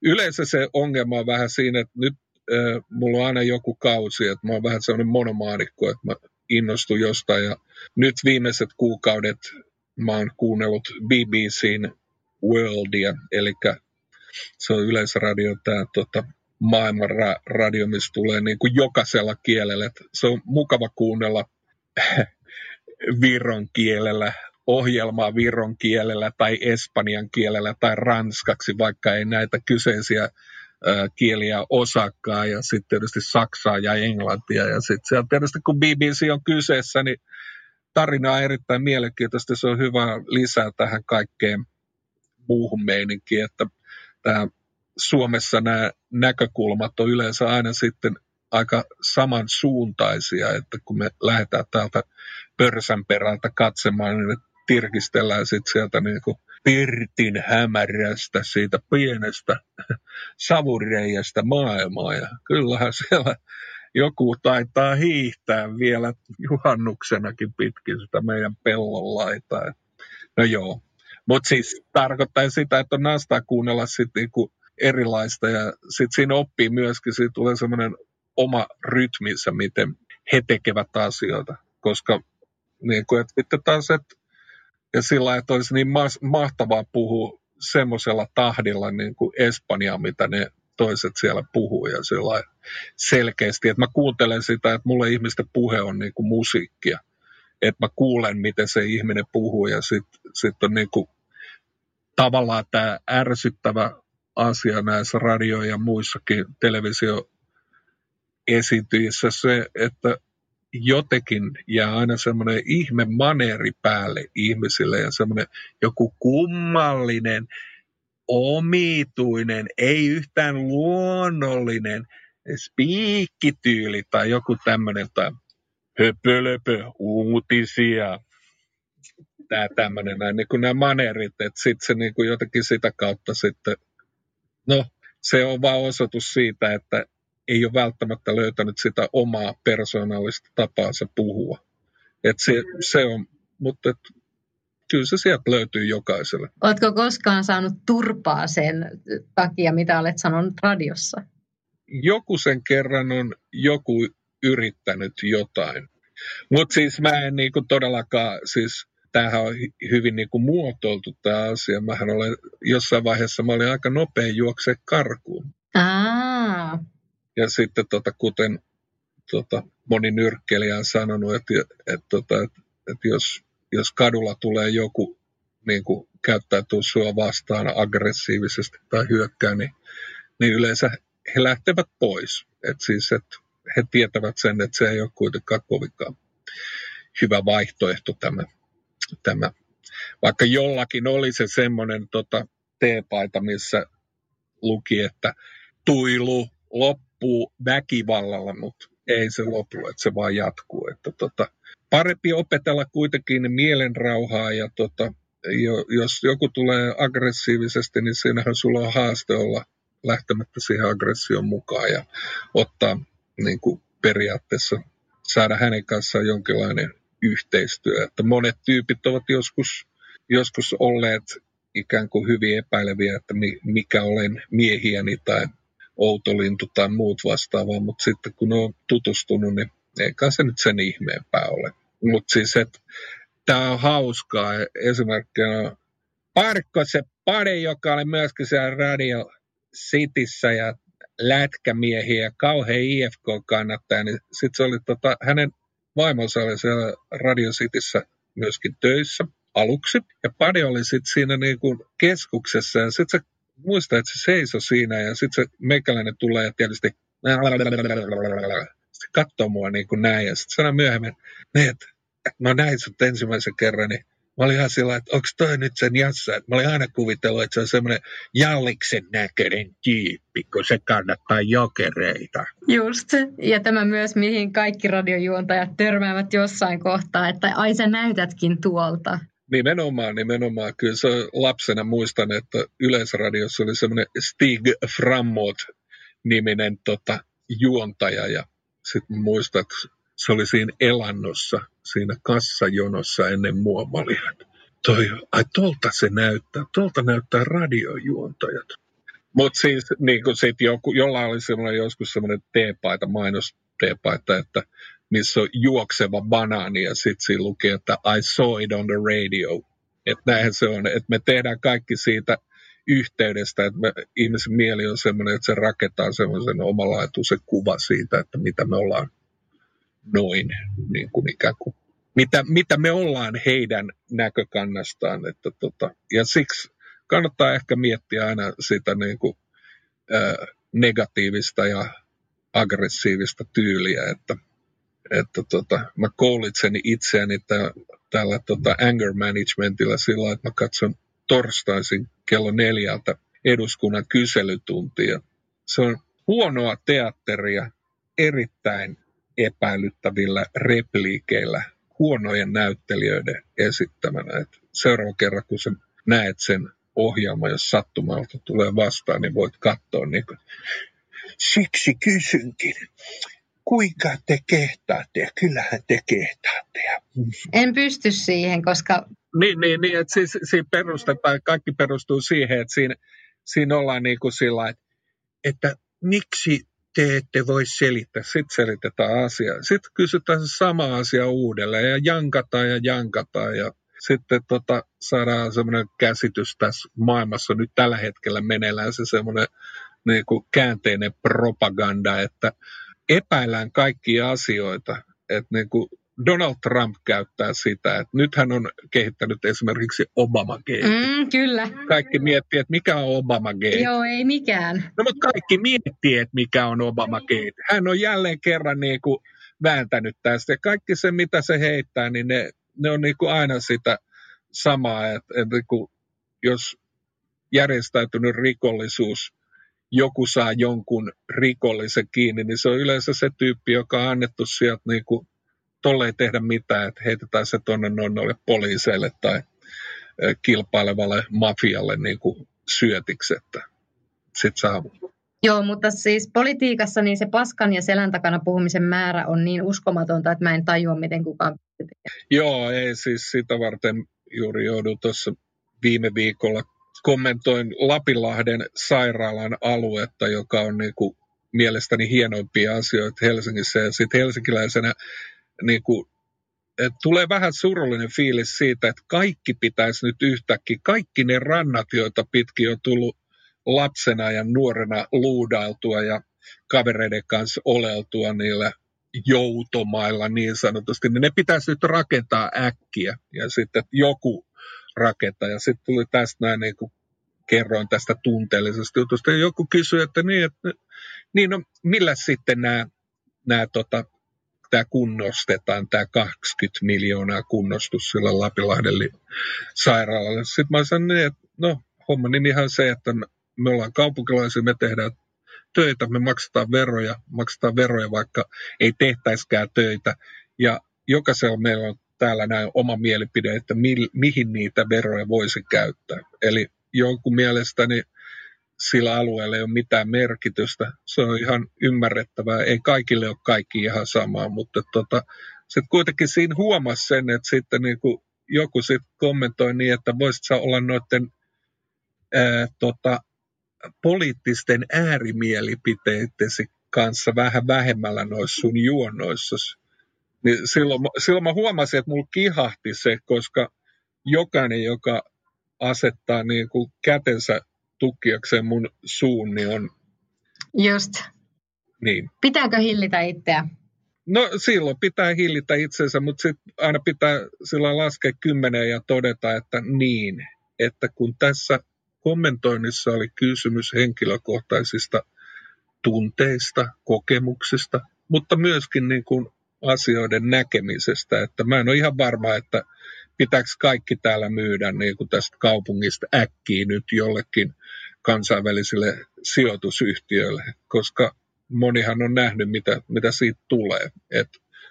Yleensä se ongelma on vähän siinä, että nyt äh, mulla on aina joku kausi, että mä oon vähän sellainen monomaanikko, että mä innostun jostain ja nyt viimeiset kuukaudet mä oon kuunnellut BBCn Worldia, eli se on yleisradio tämä tota, maailman ra- radio, missä tulee niin kuin jokaisella kielellä. Et se on mukava kuunnella viron kielellä, ohjelmaa viron kielellä tai espanjan kielellä tai ranskaksi, vaikka ei näitä kyseisiä kieliä osakkaan ja sitten tietysti saksaa ja englantia. Ja sitten siellä tietysti kun BBC on kyseessä, niin tarina on erittäin mielenkiintoista. Se on hyvä lisää tähän kaikkeen muuhun meininkiin, että tämä Suomessa nämä näkökulmat on yleensä aina sitten aika samansuuntaisia, että kun me lähdetään täältä pörsän perältä katsomaan, niin tirkistellään sitten sieltä niin kuin pirtin hämärästä, siitä pienestä savureijasta maailmaa. Ja kyllähän siellä joku taitaa hiihtää vielä juhannuksenakin pitkin sitä meidän pellon laitaa. No joo, mutta siis tarkoittaa sitä, että on nastaa kuunnella sitten niinku erilaista ja sitten siinä oppii myöskin, siitä tulee semmoinen oma rytmissä, miten he tekevät asioita, koska niin kuin, että taas, että ja sillä että olisi niin mahtavaa puhua semmoisella tahdilla niin kuin Espanjaa, mitä ne toiset siellä puhuu ja selkeästi, että mä kuuntelen sitä, että mulle ihmisten puhe on niin kuin musiikkia, että mä kuulen, miten se ihminen puhuu ja sitten sit on niin kuin tavallaan tämä ärsyttävä asia näissä radio- ja muissakin televisioesiintyissä se, että jotenkin jää aina semmoinen ihme maneeri päälle ihmisille ja semmoinen joku kummallinen, omituinen, ei yhtään luonnollinen spiikkityyli tai joku tämmöinen tai höpölöpö, uutisia, tämä tämmöinen näin, niin kuin nämä maneerit, että sitten se niin kuin jotenkin sitä kautta sitten, no se on vaan osoitus siitä, että ei ole välttämättä löytänyt sitä omaa persoonallista tapaansa puhua. Et se, se on, mutta et, kyllä se sieltä löytyy jokaiselle. Oletko koskaan saanut turpaa sen takia, mitä olet sanonut radiossa? Joku sen kerran on joku yrittänyt jotain. Mutta siis mä en niinku todellakaan, siis tämähän on hyvin niinku muotoiltu tämä asia. Mähän olen jossain vaiheessa, mä olin aika nopea juokse karkuun. Aa. Ja sitten tota, kuten tota, moni nyrkkelijä on sanonut, että, että, tota, että, että jos, jos kadulla tulee joku niin kuin käyttäytyy sua vastaan aggressiivisesti tai hyökkää, niin, niin yleensä he lähtevät pois. Et siis, että he tietävät sen, että se ei ole kuitenkaan kovinkaan hyvä vaihtoehto tämä. Tämä. Vaikka jollakin oli se semmoinen tota, teepaita, missä luki, että tuilu loppuu väkivallalla, mutta ei se lopu, että se vaan jatkuu. Että tota, parempi opetella kuitenkin mielenrauhaa ja tota, jo, jos joku tulee aggressiivisesti, niin siinähän sulla on haaste olla lähtemättä siihen aggression mukaan ja ottaa niin kuin periaatteessa saada hänen kanssaan jonkinlainen yhteistyö. Että monet tyypit ovat joskus, joskus olleet ikään kuin hyvin epäileviä, että mikä olen miehiäni tai outolintu tai muut vastaavaa, mutta sitten kun on tutustunut, niin eikä se nyt sen ihmeempää ole. Mutta siis, että tämä on hauskaa. Esimerkkinä Parkko se pari, joka oli myöskin siellä Radio Cityssä ja lätkämiehiä ja kauhean IFK-kannattaja, niin sitten se oli tota, hänen vaimonsa oli siellä Radio Cityssä myöskin töissä aluksi. Ja Padi oli sitten siinä niin kuin keskuksessa ja sitten se muista, että se seisoi siinä ja sitten se meikäläinen tulee ja tietysti se katsoo mua niin kuin näin ja sitten sanoo myöhemmin, niin, että mä näin sut ensimmäisen kerran, niin mä olin ihan sillä että onko toi nyt sen jassa, että mä olin aina kuvitellut, että se on semmoinen jalliksen näköinen tyyppi, kun se kannattaa jokereita. Just, ja tämä myös, mihin kaikki radiojuontajat törmäävät jossain kohtaa, että ai sä näytätkin tuolta. Nimenomaan, nimenomaan. Kyllä se lapsena muistan, että Yleisradiossa oli semmoinen Stig Frammot niminen tota, juontaja ja sitten muistan, että se oli siinä elannossa, siinä kassajonossa ennen olin, toi, ai tolta se näyttää, tolta näyttää radiojuontajat. Mutta siis niin sit joku, jollain oli semmoinen joskus semmoinen teepaita, mainos teepaita, että missä on juokseva banaani ja sitten siinä lukee, että I saw it on the radio. Että näinhän se on, että me tehdään kaikki siitä yhteydestä, että me, ihmisen mieli on sellainen, että se rakentaa semmoisen omalaatuisen kuva siitä, että mitä me ollaan noin, niin kuin ikään kuin, mitä, mitä me ollaan heidän näkökannastaan. Että tota, ja siksi kannattaa ehkä miettiä aina sitä niin kuin, ää, negatiivista ja aggressiivista tyyliä, että, että tota, mä koulitsen itseäni tää, tällä tota anger managementilla sillä että mä katson torstaisin kello neljältä eduskunnan kyselytuntia. Se on huonoa teatteria erittäin epäilyttävillä repliikeillä huonojen näyttelijöiden esittämänä. Et seuraava kerran, kun sä näet sen ohjelma, jos sattumalta tulee vastaan, niin voit katsoa niin kuin, siksi kysynkin, kuinka te kehtaatte? Ja kyllähän te kehtaatte. En pysty siihen, koska... Niin, niin, niin että siis, siinä perustetaan, kaikki perustuu siihen, että siinä, siinä ollaan niin kuin sillä että, että miksi te ette voi selittää. Sitten selitetään asia. Sitten kysytään se sama asia uudelleen ja jankataan ja jankataan ja sitten tota, saadaan semmoinen käsitys tässä maailmassa nyt tällä hetkellä meneillään se semmoinen niin kuin käänteinen propaganda, että epäillään kaikkia asioita. Että niin kuin Donald Trump käyttää sitä, että nyt hän on kehittänyt esimerkiksi Obama. Mm, kyllä. Kaikki miettii, että mikä on Obama Gate. Joo, ei mikään. No mutta kaikki miettii, että mikä on Obama Gate. Hän on jälleen kerran niin kuin vääntänyt tästä. Ja kaikki se, mitä se heittää, niin ne, ne on niin kuin aina sitä samaa, että, että niin kuin jos järjestäytynyt rikollisuus joku saa jonkun rikollisen kiinni, niin se on yleensä se tyyppi, joka on annettu sieltä niin kuin, tolle ei tehdä mitään, että heitetään se tuonne noille poliiseille tai kilpailevalle mafialle niin kuin syötiksi, että sit saa Joo, mutta siis politiikassa niin se paskan ja selän takana puhumisen määrä on niin uskomatonta, että mä en tajua, miten kukaan Joo, ei siis sitä varten juuri joudun tuossa viime viikolla. Kommentoin Lapinlahden sairaalan aluetta, joka on niin kuin mielestäni hienoimpia asioita Helsingissä. Ja sitten helsinkiläisenä niin kuin, tulee vähän surullinen fiilis siitä, että kaikki pitäisi nyt yhtäkkiä, kaikki ne rannat, joita pitkin on tullut lapsena ja nuorena luudailtua ja kavereiden kanssa oleltua niillä joutomailla niin sanotusti, niin ne pitäisi nyt rakentaa äkkiä ja sitten joku rakentaa. Ja sitten tuli tästä näin niin kuin kerroin tästä tunteellisesta jutusta. Ja joku kysyi, että niin, että, niin no, millä sitten nämä, nämä tota, tämä kunnostetaan, tämä 20 miljoonaa kunnostus sillä Lapilahden sairaalalle. Sitten mä sanoin, että no, homma niin ihan se, että me ollaan kaupunkilaisia, me tehdään töitä, me maksetaan veroja, maksetaan veroja, vaikka ei tehtäiskään töitä. Ja jokaisella meillä on täällä näin oma mielipide, että mi, mihin niitä veroja voisi käyttää. Eli jonkun mielestäni sillä alueella ei ole mitään merkitystä. Se on ihan ymmärrettävää. Ei kaikille ole kaikki ihan samaa, mutta tota, sitten kuitenkin siinä huomasi sen, että sitten niin kuin joku sitten kommentoi niin, että voisit sä olla noiden ää, tota, poliittisten äärimielipiteittesi kanssa vähän vähemmällä noissa sun juonnoissa. Niin silloin, silloin mä huomasin, että mulla kihahti se, koska jokainen, joka asettaa niin kuin kätensä tukkiakseen mun suun, niin on... Just. Niin. Pitääkö hillitä itseä? No silloin pitää hillitä itsensä, mutta sitten aina pitää sillä laskea kymmeneen ja todeta, että niin, että kun tässä kommentoinnissa oli kysymys henkilökohtaisista tunteista, kokemuksista, mutta myöskin niin kuin asioiden näkemisestä, että mä en ole ihan varma, että pitääkö kaikki täällä myydä niin kuin tästä kaupungista äkkiä nyt jollekin kansainvälisille sijoitusyhtiöille, koska monihan on nähnyt, mitä, mitä siitä tulee. Et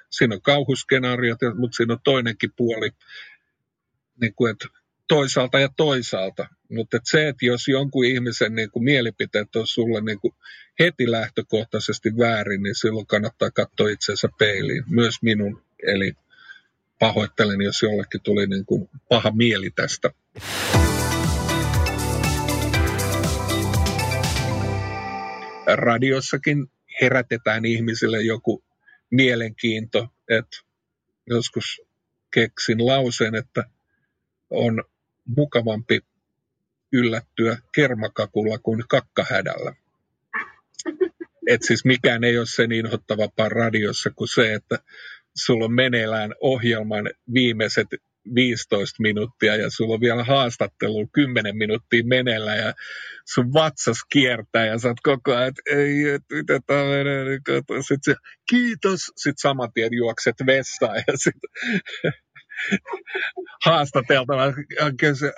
siinä on kauhuskenaariot, mutta siinä on toinenkin puoli, niin kuin, että toisaalta ja toisaalta. Mutta et se, että jos jonkun ihmisen niin kuin mielipiteet on sulle niin kuin heti lähtökohtaisesti väärin, niin silloin kannattaa katsoa itsensä peiliin, myös minun. Eli pahoittelen, jos jollekin tuli niin kuin paha mieli tästä. Radiossakin herätetään ihmisille joku mielenkiinto, että joskus keksin lauseen, että on mukavampi yllättyä kermakakulla kuin kakkahädällä. Et siis mikään ei ole sen inhottavampaa radiossa kuin se, että sulla on meneillään ohjelman viimeiset 15 minuuttia ja sulla on vielä haastattelu 10 minuuttia menellä ja sun vatsas kiertää ja sä oot koko ajan, että ei, et, miten tämä menee, niin Sitten se, kiitos, sitten saman tien juokset vessaan ja sitten haastateltava kysyy,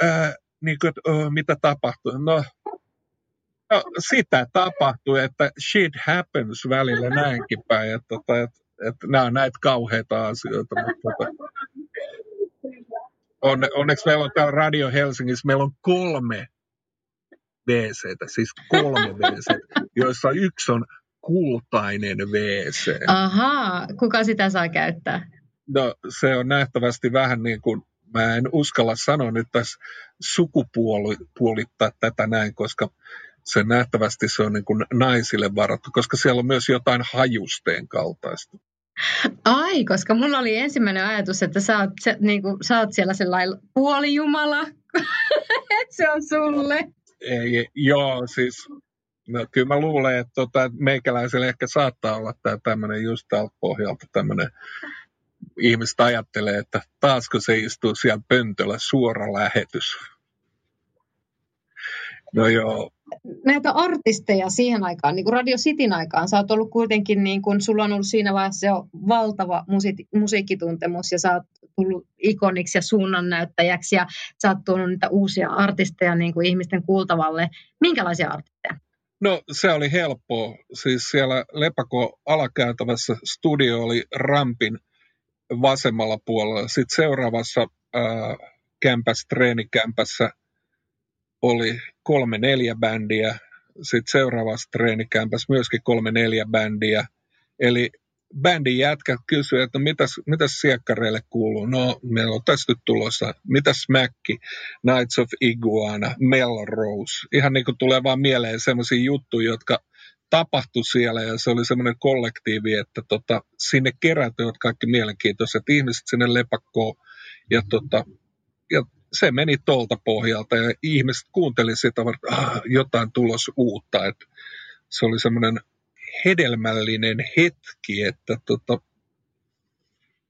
niin kuin, että, oh, mitä tapahtuu? No, no, sitä tapahtuu, että shit happens välillä näinkin päin, että, että, että, että nämä on näitä kauheita asioita, mutta tota, on, onneksi meillä on täällä Radio Helsingissä, meillä on kolme wc siis kolme wc joissa yksi on kultainen WC. Ahaa, kuka sitä saa käyttää? No se on nähtävästi vähän niin kuin, mä en uskalla sanoa nyt tässä sukupuolittaa tätä näin, koska se nähtävästi se on niin kuin naisille varattu, koska siellä on myös jotain hajusteen kaltaista. Ai, koska mulla oli ensimmäinen ajatus, että sä oot, se, niin kuin, sä oot siellä sellainen puolijumala, että se on sulle. Ei, joo, siis no, kyllä mä luulen, että tota, meikäläiselle ehkä saattaa olla tämä tämmöinen just tältä pohjalta tämmöinen ihmiset ajattelee, että taasko se istuu siellä pöntöllä suora lähetys. No joo. Näitä artisteja siihen aikaan, niin kuin Radio Cityn aikaan, sä oot ollut kuitenkin, niin kuin, sulla on ollut siinä vaiheessa jo valtava musiik- musiikkituntemus ja sä oot tullut ikoniksi ja suunnannäyttäjäksi ja sä oot tuonut niitä uusia artisteja niin kuin ihmisten kuultavalle. Minkälaisia artisteja? No se oli helppoa. Siis siellä Lepako alakäytävässä studio oli Rampin vasemmalla puolella. Sitten seuraavassa ää, kämpässä, treenikämpässä oli kolme neljä bändiä. Sitten seuraavassa treenikämpässä myöskin kolme neljä bändiä. Eli bändin jätkä kysyi, että mitäs, mitäs siekkareille kuuluu? No, meillä on tästä tulossa. Mitäs Mäkki, Knights of Iguana, Melrose? Ihan niin kuin tulee vaan mieleen sellaisia juttuja, jotka tapahtui siellä ja se oli semmoinen kollektiivi, että tota, sinne kerätyivät kaikki mielenkiintoiset ihmiset sinne lepakkoon ja, tota, ja se meni tuolta pohjalta ja ihmiset kuunteli sitä, että ah, jotain tulos uutta. Että se oli semmoinen hedelmällinen hetki, että tota,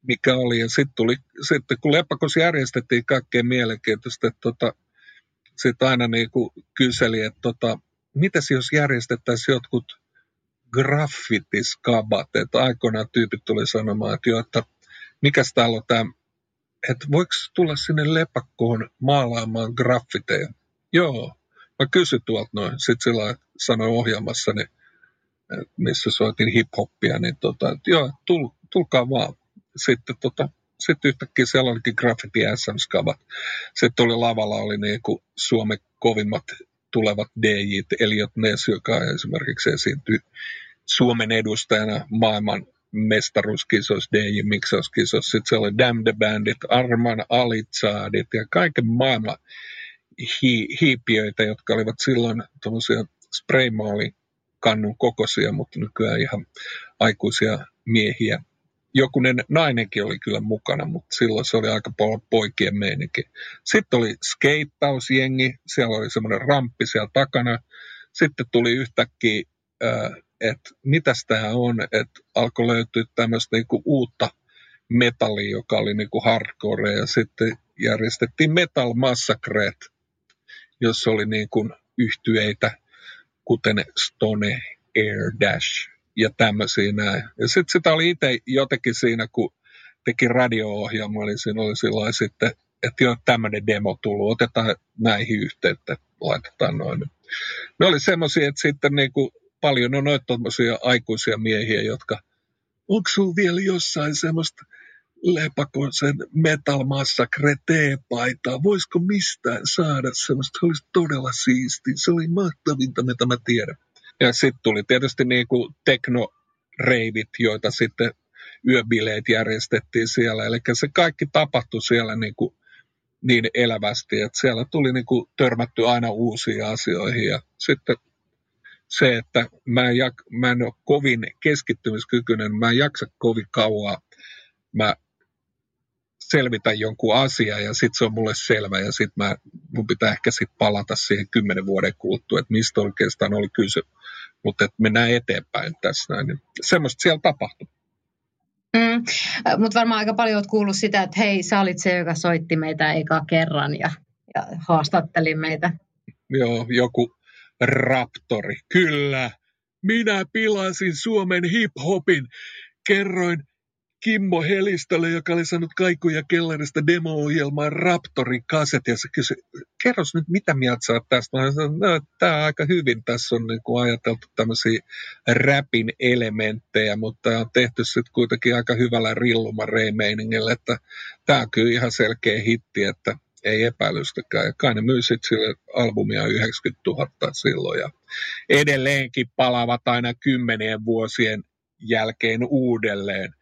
mikä oli. Ja sitten tuli, sitten kun Lepakos järjestettiin kaikkea mielenkiintoista, että tota, sitten aina niin kuin kyseli, että tota, mitäs jos järjestettäisiin jotkut graffitiskabat, että aikoinaan tyypit tuli sanomaan, että jo, että mikäs täällä on tämä, että voiko tulla sinne lepakkoon maalaamaan graffiteja? Joo, mä kysyin tuolta noin. Sitten sillä sanoin ohjelmassani, missä soitin hip-hoppia, niin tota, että joo, tul, tulkaa vaan. Sitten tota, sitten yhtäkkiä siellä olikin graffiti SM-skabat. Sitten oli lavalla oli niin kuin Suomen kovimmat tulevat DJ, Eliot Ness, joka esimerkiksi esiintyi Suomen edustajana maailman mestaruuskisoissa, DJ-miksauskisoissa. Sitten siellä oli Damn the Bandit, Arman Alitsaadit ja kaiken maailman hi- hiipiöitä, jotka olivat silloin tuollaisia spraymaali kannun kokoisia, mutta nykyään ihan aikuisia miehiä. Jokunen nainenkin oli kyllä mukana, mutta silloin se oli aika paljon poikien meininki. Sitten oli skeittausjengi, siellä oli semmoinen ramppi siellä takana. Sitten tuli yhtäkkiä, että mitäs tämä on, että alkoi löytyä tämmöistä niinku uutta metallia, joka oli niinku hardcore, ja sitten järjestettiin Metal Massacret, jossa oli niinku yhtyeitä, kuten Stone, Air Dash ja tämmöisiä näin. Ja sitten sitä oli itse jotenkin siinä, kun teki radio-ohjelma, eli siinä oli silloin sitten, että joo, tämmöinen demo tullut, otetaan näihin yhteyttä, laitetaan noin. Ne oli semmoisia, että sitten niin kuin paljon on noita aikuisia miehiä, jotka, onko sinulla vielä jossain semmoista lepakoisen Metal Massacre T-paitaa, voisiko mistään saada semmoista, se olisi todella siisti, se oli mahtavinta, mitä mä tiedän. Ja sitten tuli tietysti niin kuin teknoreivit, joita sitten yöbileet järjestettiin siellä. Eli se kaikki tapahtui siellä niin, kuin niin elävästi, että siellä tuli niin kuin törmätty aina uusiin asioihin. Ja sitten se, että mä en, jak, mä en ole kovin keskittymiskykyinen, mä en jaksa kovin kauan. Mä selvitä jonkun asian ja sitten se on mulle selvä ja sitten mä mun pitää ehkä sitten palata siihen kymmenen vuoden kuluttua, että mistä oikeastaan oli kyse. Mutta että mennään eteenpäin tässä näin. Niin semmoista siellä tapahtui. Mm, Mutta varmaan aika paljon olet kuullut sitä, että hei, sä olit se, joka soitti meitä eka kerran ja, ja haastatteli meitä. Joo, joku raptori. Kyllä, minä pilasin Suomen hip-hopin. Kerroin Kimmo Helistölle, joka oli saanut kaikuja kellarista demo-ohjelmaa Raptorin kaset, ja se kysyi, kerros nyt, mitä mieltä sä tästä? Mä sanoin, no, tämä on aika hyvin, tässä on niin kuin ajateltu tämmöisiä räpin elementtejä, mutta on tehty sitten kuitenkin aika hyvällä rillumareimeiningillä, että tämä on kyllä ihan selkeä hitti, että ei epäilystäkään. Ja kai ne myy sitten sille albumia 90 000 silloin, ja edelleenkin palavat aina kymmenien vuosien jälkeen uudelleen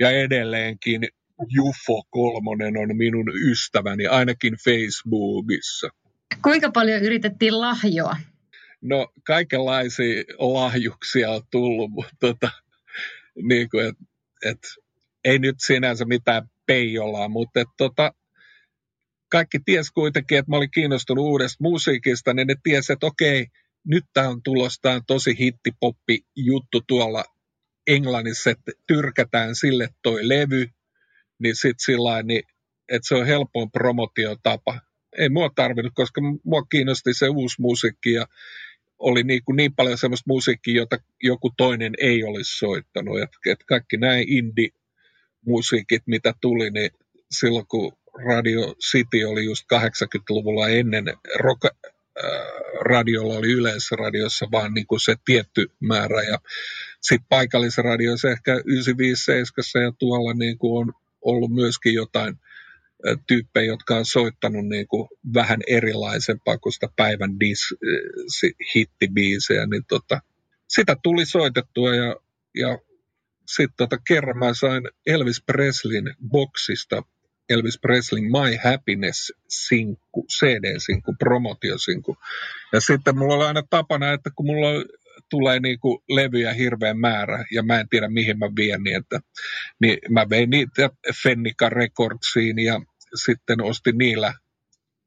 ja edelleenkin Jufo kolmonen on minun ystäväni, ainakin Facebookissa. Kuinka paljon yritettiin lahjoa? No kaikenlaisia lahjuksia on tullut, mutta tota, niin kuin, et, et, ei nyt sinänsä mitään peijolla, mutta et, tota, kaikki ties kuitenkin, että mä olin kiinnostunut uudesta musiikista, niin ne ties, että okei, nyt tämä on on tosi hittipoppi juttu tuolla Englannissa, että tyrkätään sille toi levy, niin sitten sillä niin, että se on helpoin promotiotapa. Ei mua tarvinnut, koska mua kiinnosti se uusi musiikki ja oli niin, kuin niin paljon semmoista musiikkia, jota joku toinen ei olisi soittanut. Et, et kaikki näin indie-musiikit, mitä tuli, niin silloin kun Radio City oli just 80-luvulla ennen rock, radiolla oli yleisradiossa vaan niin kuin se tietty määrä. Ja sitten paikallisradioissa ehkä 957 ja tuolla niin kuin on ollut myöskin jotain tyyppejä, jotka on soittanut niin kuin vähän erilaisempaa kuin sitä päivän dis, hittibiisejä, niin tota, sitä tuli soitettua ja, ja sitten tota, kerran mä sain Elvis Presleyn boksista Elvis Presleyn My Happiness-sinkku, CD-sinkku, promotiosinkku. Ja sitten mulla oli aina tapana, että kun mulla tulee niin kuin levyjä hirveän määrä ja mä en tiedä mihin mä vien, että, niin mä vein niitä Fennica Recordsiin ja sitten ostin niillä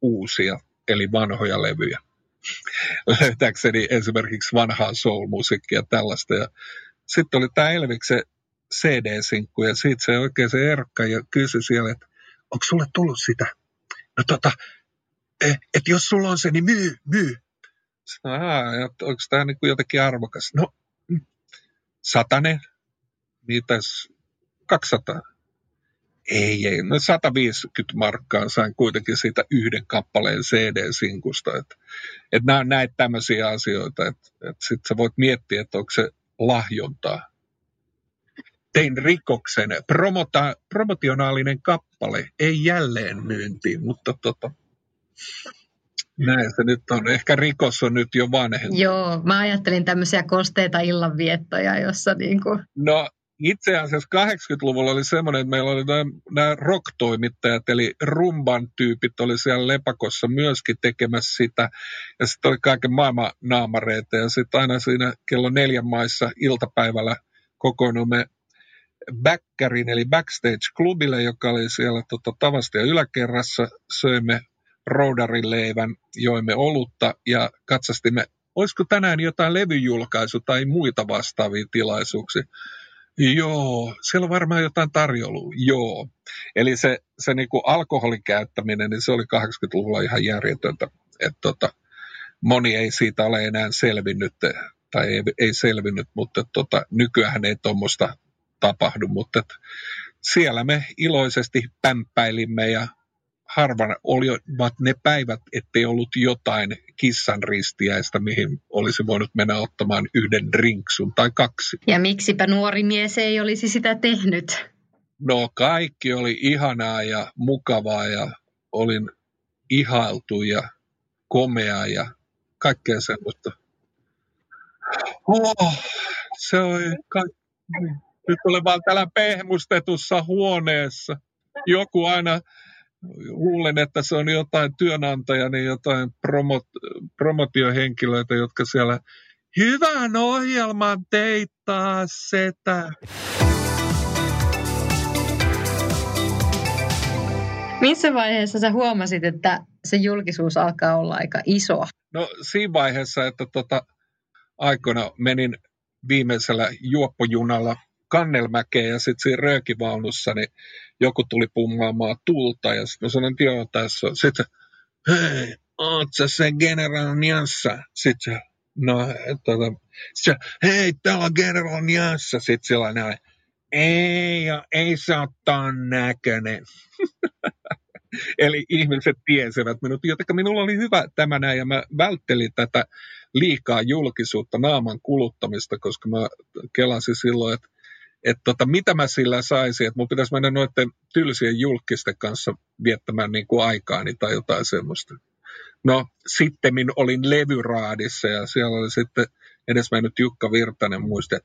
uusia, eli vanhoja levyjä. Löytääkseni esimerkiksi vanhaa soul-musiikkia tällaista. Ja sitten oli tämä Elviksen CD-sinkku ja siitä se oikein se Erkka ja kysyi siellä, että onko sulle tullut sitä? No tota, eh, että jos sulla on se, niin myy, myy. Sanoin, onko tämä niin kuin jotenkin arvokas? No, mm, satanen. Mitäs? 200. Ei, ei. No 150 markkaa sain kuitenkin siitä yhden kappaleen CD-sinkusta. Että, että nämä on näitä tämmöisiä asioita, että, että sitten sä voit miettiä, että onko se lahjontaa tein rikoksen. Promota, promotionaalinen kappale, ei jälleen myyntiin, mutta tota, näin se nyt on. Ehkä rikos on nyt jo vanhentunut. Joo, mä ajattelin tämmöisiä kosteita illanviettoja, jossa niin kuin... No itse asiassa 80-luvulla oli semmoinen, että meillä oli nämä, nämä rock-toimittajat, eli rumban tyypit oli siellä Lepakossa myöskin tekemässä sitä, ja sitten oli kaiken maailman naamareita, ja sitten aina siinä kello neljän maissa iltapäivällä kokoonnumme Backerin eli Backstage-klubille, joka oli siellä tota, tavasta ja yläkerrassa. Söimme roudarin leivän, joimme olutta ja katsastimme, olisiko tänään jotain levyjulkaisu tai muita vastaavia tilaisuuksia. Joo, siellä on varmaan jotain tarjoulua. Joo. Eli se, se niin alkoholin käyttäminen, niin se oli 80-luvulla ihan järjetöntä. Että tota, moni ei siitä ole enää selvinnyt, tai ei, ei selvinnyt, mutta tota, nykyään ei tuommoista tapahdu, mutta että siellä me iloisesti pämpäilimme ja harvan olivat ne päivät, ettei ollut jotain kissan ristiäistä, mihin olisi voinut mennä ottamaan yhden drinksun tai kaksi. Ja miksipä nuori mies ei olisi sitä tehnyt? No kaikki oli ihanaa ja mukavaa ja olin ihailtu ja komea ja kaikkea semmoista. Oh, se oli kaikki nyt olen vaan täällä pehmustetussa huoneessa. Joku aina, luulen, että se on jotain työnantaja, niin jotain promot, promotiohenkilöitä, jotka siellä hyvän ohjelman teittaa setä. Missä vaiheessa sä huomasit, että se julkisuus alkaa olla aika iso? No siinä vaiheessa, että tota, aikoina menin viimeisellä juoppojunalla Kannelmäkeen ja sitten siinä röökivaunussa, niin joku tuli pummaamaan tulta ja sitten mä sanoin, että joo, tässä on. Sitten hei, oot sä se General Niassa? Sitten no, tota, sit se, hei, täällä on General Niassa. Sitten sillä näin, ei, ei se ole ton näköinen. Eli ihmiset tiesivät minut, joten minulla oli hyvä tämä näin, ja mä välttelin tätä liikaa julkisuutta, naaman kuluttamista, koska mä kelasin silloin, että että tota, mitä mä sillä saisin, että mun pitäisi mennä noiden tylsien julkisten kanssa viettämään niin kuin aikaani tai jotain semmoista. No, sitten olin levyraadissa ja siellä oli sitten edesmennyt Jukka Virtanen muiste,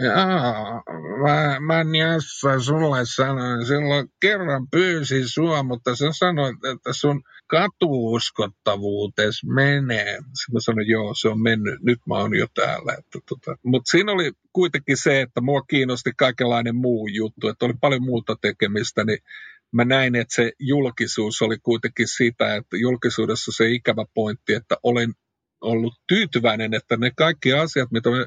Jaa, mä, mä Jassa sulle sanoin, silloin kerran pyysin sua, mutta sä sanoit, että sun katuuskottavuutes menee. Sitten mä sanoin, joo, se on mennyt, nyt mä oon jo täällä. Tota. Mutta siinä oli kuitenkin se, että mua kiinnosti kaikenlainen muu juttu, että oli paljon muuta tekemistä, niin mä näin, että se julkisuus oli kuitenkin sitä, että julkisuudessa se ikävä pointti, että olen ollut tyytyväinen, että ne kaikki asiat, mitä me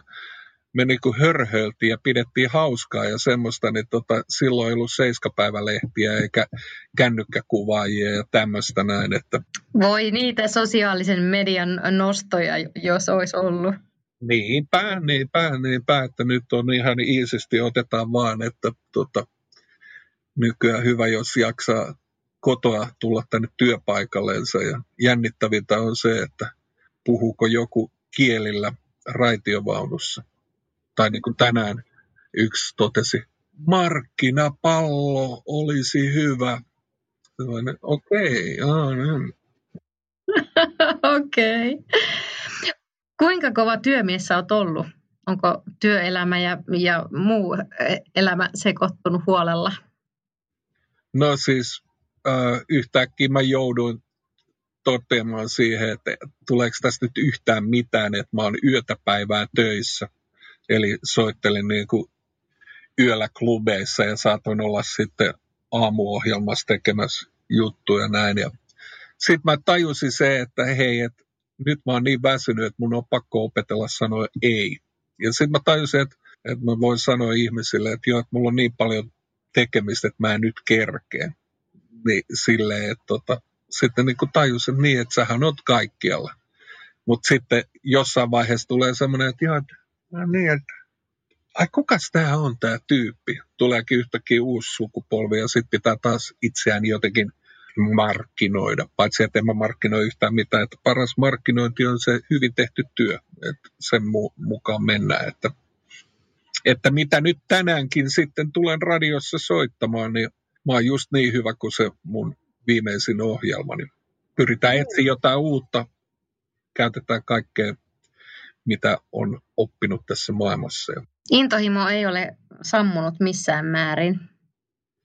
me niin kuin hörhöltiin ja pidettiin hauskaa ja semmoista, niin tota, silloin ei ollut seiskapäivälehtiä eikä kännykkäkuvaajia ja tämmöistä näin. Että... Voi niitä sosiaalisen median nostoja, jos olisi ollut. Niinpä, niinpä, niinpä, että nyt on ihan iisisti otetaan vaan, että tota, nykyään hyvä, jos jaksaa kotoa tulla tänne työpaikallensa ja jännittävintä on se, että puhuuko joku kielillä raitiovaunussa tai niin kuin tänään yksi totesi, markkinapallo olisi hyvä. Okei, okay, Okei. Okay. Kuinka kova työmies sä oot ollut? Onko työelämä ja, ja muu elämä sekoittunut huolella? No siis äh, yhtäkkiä mä jouduin toteamaan siihen, että tuleeko tästä nyt yhtään mitään, että mä oon yötä päivää töissä. Eli soittelin niin kuin yöllä klubeissa ja saatoin olla sitten aamuohjelmassa tekemässä juttuja näin. Ja sitten mä tajusin se, että hei, että nyt mä oon niin väsynyt, että mun on pakko opetella sanoa ei. Ja sitten mä tajusin, että, että mä voin sanoa ihmisille, että joo, että mulla on niin paljon tekemistä, että mä en nyt kerkeä. Niin silleen, että tota, sitten niin kuin tajusin niin, että sähän oot kaikkialla. Mutta sitten jossain vaiheessa tulee semmoinen, että että No niin, että ai kukas tämä on tämä tyyppi? Tuleekin yhtäkkiä uusi sukupolvi ja sitten pitää taas itseään jotenkin markkinoida. Paitsi että en mä markkinoi yhtään mitään, että paras markkinointi on se hyvin tehty työ. Että sen mu- mukaan mennään. Että, että mitä nyt tänäänkin sitten tulen radiossa soittamaan, niin mä oon just niin hyvä kuin se mun viimeisin ohjelma. Niin pyritään etsiä jotain uutta, käytetään kaikkea mitä on oppinut tässä maailmassa. Intohimo ei ole sammunut missään määrin.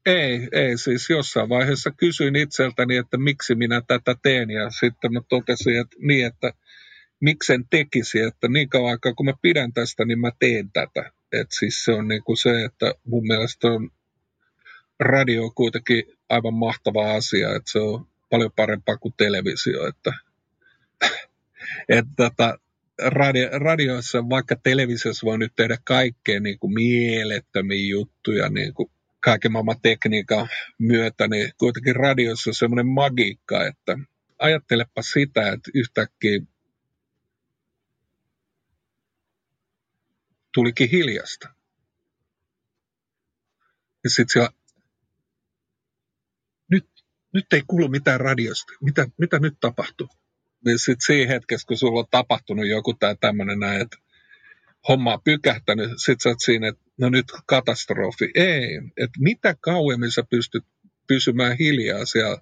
Ei, ei. Siis jossain vaiheessa kysyin itseltäni, että miksi minä tätä teen ja sitten mä totesin, että niin, että miksen tekisi, että niin kauan aikaa kun mä pidän tästä, niin mä teen tätä. Et siis se on niin kuin se, että mun mielestä on radio kuitenkin aivan mahtava asia, että se on paljon parempaa kuin televisio, että, että tota, radio, radiossa, vaikka televisiossa voi nyt tehdä kaikkea niin kuin mielettömiä juttuja niin kuin kaiken maailman tekniikan myötä, niin kuitenkin radiossa on semmoinen magiikka, että ajattelepa sitä, että yhtäkkiä tulikin hiljasta. Ja sitten siellä, nyt, nyt ei kuulu mitään radiosta. Mitä, mitä nyt tapahtuu? Niin sitten siinä hetkessä, kun sulla on tapahtunut joku tai tämmöinen näin, että homma on pykähtänyt, sit sä oot siinä, että no nyt katastrofi. Ei, että mitä kauemmin sä pystyt pysymään hiljaa siellä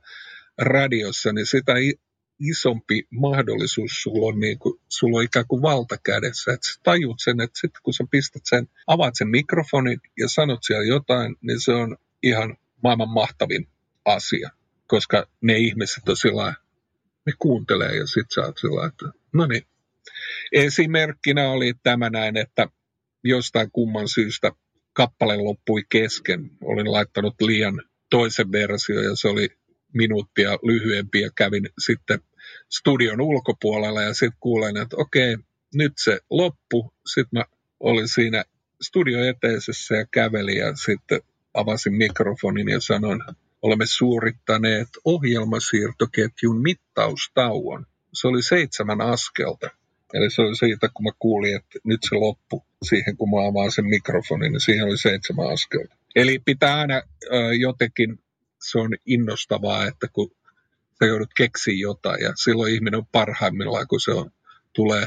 radiossa, niin sitä isompi mahdollisuus sulla on, niin kuin, sulla on ikään kuin valta kädessä. Että sä tajut sen, että sitten kun sä pistät sen, avaat sen mikrofonin ja sanot siellä jotain, niin se on ihan maailman mahtavin asia. Koska ne ihmiset on sillä ne kuuntelee ja sitten sä oot sillä, että no niin. Esimerkkinä oli tämä näin, että jostain kumman syystä kappale loppui kesken. Olin laittanut liian toisen versio ja se oli minuuttia lyhyempiä kävin sitten studion ulkopuolella ja sitten kuulen, että okei, nyt se loppu. Sitten mä olin siinä studio eteisessä ja kävelin ja sitten avasin mikrofonin ja sanoin, olemme suorittaneet ohjelmasiirtoketjun mittaustauon. Se oli seitsemän askelta. Eli se oli siitä, kun mä kuulin, että nyt se loppu siihen, kun mä avaan sen mikrofonin, niin siihen oli seitsemän askelta. Eli pitää aina äh, jotenkin, se on innostavaa, että kun sä joudut keksiä jotain ja silloin ihminen on parhaimmillaan, kun se on, tulee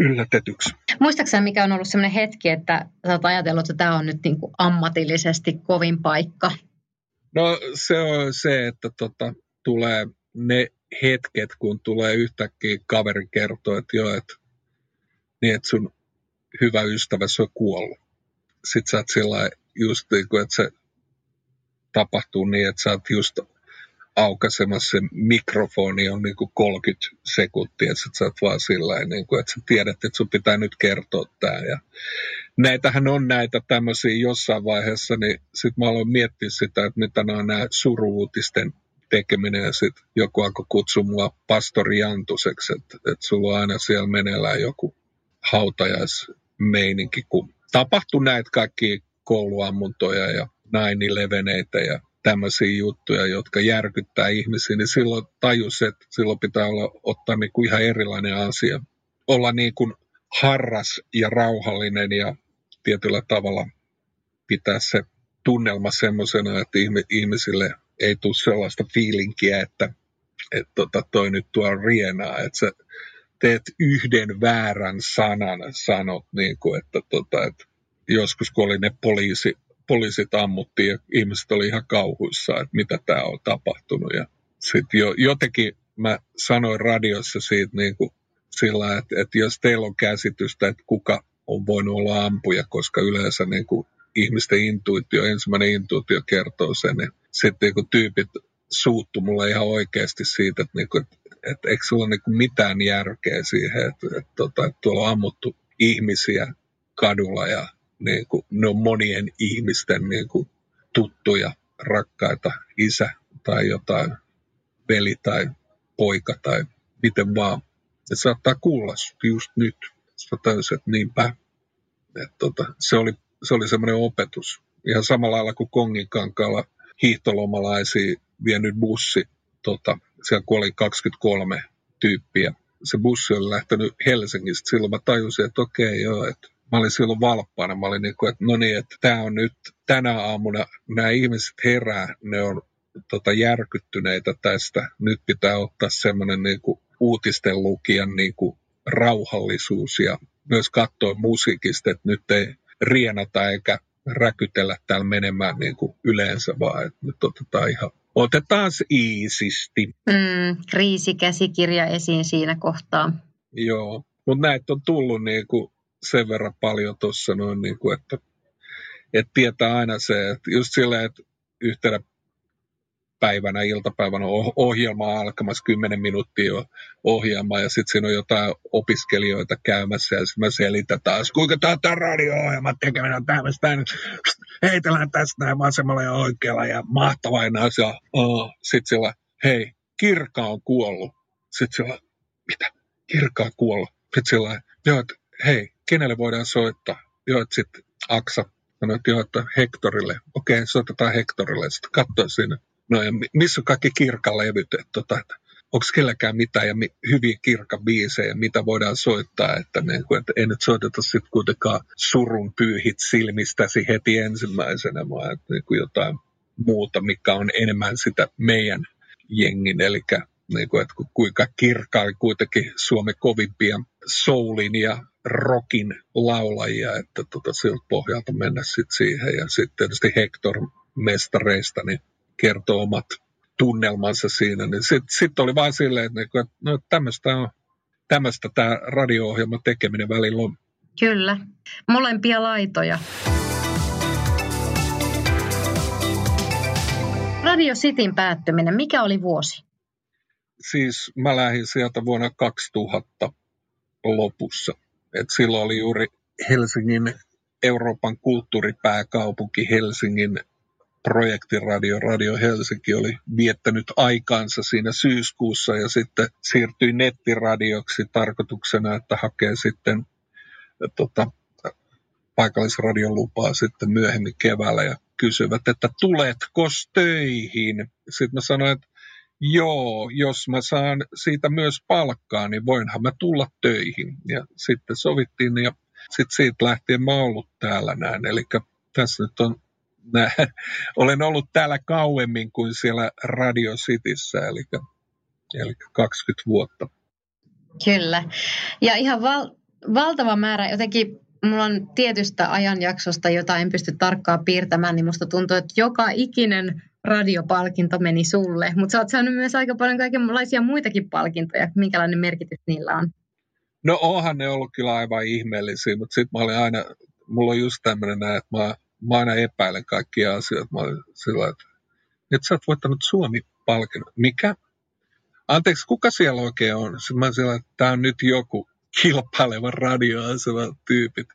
yllätetyksi. Muistaakseni mikä on ollut sellainen hetki, että sä oot ajatellut, että tämä on nyt niin kuin ammatillisesti kovin paikka? No se on se, että tota, tulee ne hetket, kun tulee yhtäkkiä kaveri kertoo, että joo, että, niin, että sun hyvä ystävä on kuollut. Sitten sä oot sillä just niin kuin, että se tapahtuu niin, että sä oot just aukaisemassa se mikrofoni on niin kuin 30 sekuntia, että sä oot vaan sillä niin kuin, että sä tiedät, että sun pitää nyt kertoa tämä. Ja näitähän on näitä tämmöisiä jossain vaiheessa, niin sitten mä aloin miettiä sitä, että mitä nämä nämä suruutisten tekeminen ja sitten joku alkoi kutsua mua pastori Jantuseksi, että, että sulla on aina siellä meneillään joku hautajaismeininki, kun tapahtui näitä kaikki kouluammuntoja ja naini leveneitä ja tämmöisiä juttuja, jotka järkyttää ihmisiä, niin silloin tajus, että silloin pitää olla, ottaa niin kuin ihan erilainen asia. Olla niin kuin harras ja rauhallinen ja tietyllä tavalla pitää se tunnelma semmoisena, että ihmisille ei tule sellaista fiilinkiä, että, että tota, toi nyt tuo rienaa, että sä teet yhden väärän sanan, sanot, niin kuin, että, tota, että joskus kun oli ne poliisi, poliisit ammuttiin ja ihmiset oli ihan kauhuissa, että mitä tämä on tapahtunut. Ja sitten jo, jotenkin mä sanoin radiossa siitä niin kuin sillä, että, että jos teillä on käsitystä, että kuka on voinut olla ampuja, koska yleensä niin kuin ihmisten intuitio, ensimmäinen intuitio kertoo sen, niin sitten niin tyypit suuttu mulle ihan oikeasti siitä, että, niin kuin, että, että eikö sulla ole niin mitään järkeä siihen, että, että, että, että tuolla on ammuttu ihmisiä kadulla ja niin kuin, ne on monien ihmisten niin kuin, tuttuja, rakkaita, isä tai jotain, veli tai poika tai miten vaan. Että saattaa kuulla just nyt. Sitten että niinpä. Että, tota, se oli, se oli semmoinen opetus. Ihan samalla lailla kuin Kongin kankaalla hiihtolomalaisia vienyt bussi. Tota, siellä kuoli 23 tyyppiä. Se bussi oli lähtenyt Helsingistä. Silloin mä tajusin, että okei, joo, että mä olin silloin valppaana. Mä olin niin kuin, että no niin, että tämä on nyt tänä aamuna, nämä ihmiset herää, ne on tota, järkyttyneitä tästä. Nyt pitää ottaa semmoinen niin uutisten lukijan niin kuin rauhallisuus ja myös katsoa musiikista, että nyt ei rienata eikä räkytellä täällä menemään niin kuin yleensä, vaan että nyt otetaan ihan otetaan iisisti. Mm, kriisikäsikirja esiin siinä kohtaa. Joo, mutta näitä on tullut niin kuin sen verran paljon tuossa noin, niin kuin, että, että tietää aina se, että just silleen, että yhtenä päivänä, iltapäivänä ohjelma alkamassa 10 minuuttia ohjelma ja sitten siinä on jotain opiskelijoita käymässä ja sitten mä selitän taas, kuinka tämä, tämä radio-ohjelma tekeminen on tämmöistä, heitellään tästä näin vasemmalla ja oikealla ja mahtavaa asia. Oh. Sitten sillä, hei, Kirka on kuollut. Sitten sillä, mitä? Kirka on kuollut. Sitten sillä, joo, että hei, kenelle voidaan soittaa? Joo, että sitten Aksa sanoi, että joo, että Hektorille. Okei, soitetaan Hektorille. Sitten katsoin sinne No ja missä on kaikki kirkalevyt, että, tota, onko kelläkään mitään ja mi, hyviä kirkka biisejä, mitä voidaan soittaa, että, niin kuin, että ei nyt soiteta sitten kuitenkaan surun pyyhit silmistäsi heti ensimmäisenä, vaan että, niin kuin jotain muuta, mikä on enemmän sitä meidän jengin, eli niin kuin, että kuinka kirkkaa kuitenkin Suomen kovimpia soulin ja rockin laulajia, että tota, siltä pohjalta mennä sitten siihen. Ja sitten tietysti Hector mestareista, niin kertoo omat tunnelmansa siinä, niin sitten sit oli vaan silleen, että niinku, no tämmöistä on, tämmöistä tämä radio-ohjelman tekeminen välillä on. Kyllä, molempia laitoja. Radio Cityn päättyminen, mikä oli vuosi? Siis mä lähdin sieltä vuonna 2000 lopussa. Et silloin oli juuri Helsingin Euroopan kulttuuripääkaupunki Helsingin projektiradio Radio Helsinki oli viettänyt aikaansa siinä syyskuussa ja sitten siirtyi nettiradioksi tarkoituksena, että hakee sitten tota, paikallisradion lupaa sitten myöhemmin keväällä ja kysyvät, että tuletko töihin? Sitten mä sanoin, että joo, jos mä saan siitä myös palkkaa, niin voinhan mä tulla töihin. Ja sitten sovittiin ja sitten siitä lähtien mä oon ollut täällä näin. Eli tässä nyt on olen ollut täällä kauemmin kuin siellä Radio Cityssä, eli, eli 20 vuotta. Kyllä. Ja ihan val, valtava määrä jotenkin mulla on tietystä ajanjaksosta, jota en pysty tarkkaan piirtämään, niin musta tuntuu, että joka ikinen radiopalkinto meni sulle. Mutta sä oot saanut myös aika paljon kaikenlaisia muitakin palkintoja. Minkälainen merkitys niillä on? No onhan ne ollut kyllä aivan ihmeellisiä, mutta sitten mä olin aina, mulla on just tämmöinen että mä, mä aina epäilen kaikkia asioita. Mä olin sillä että, että sä oot voittanut Suomi-palkinnon. Mikä? Anteeksi, kuka siellä oikein on? Sitten mä sillä, että tämä on nyt joku kilpailevan radioasema tyypit.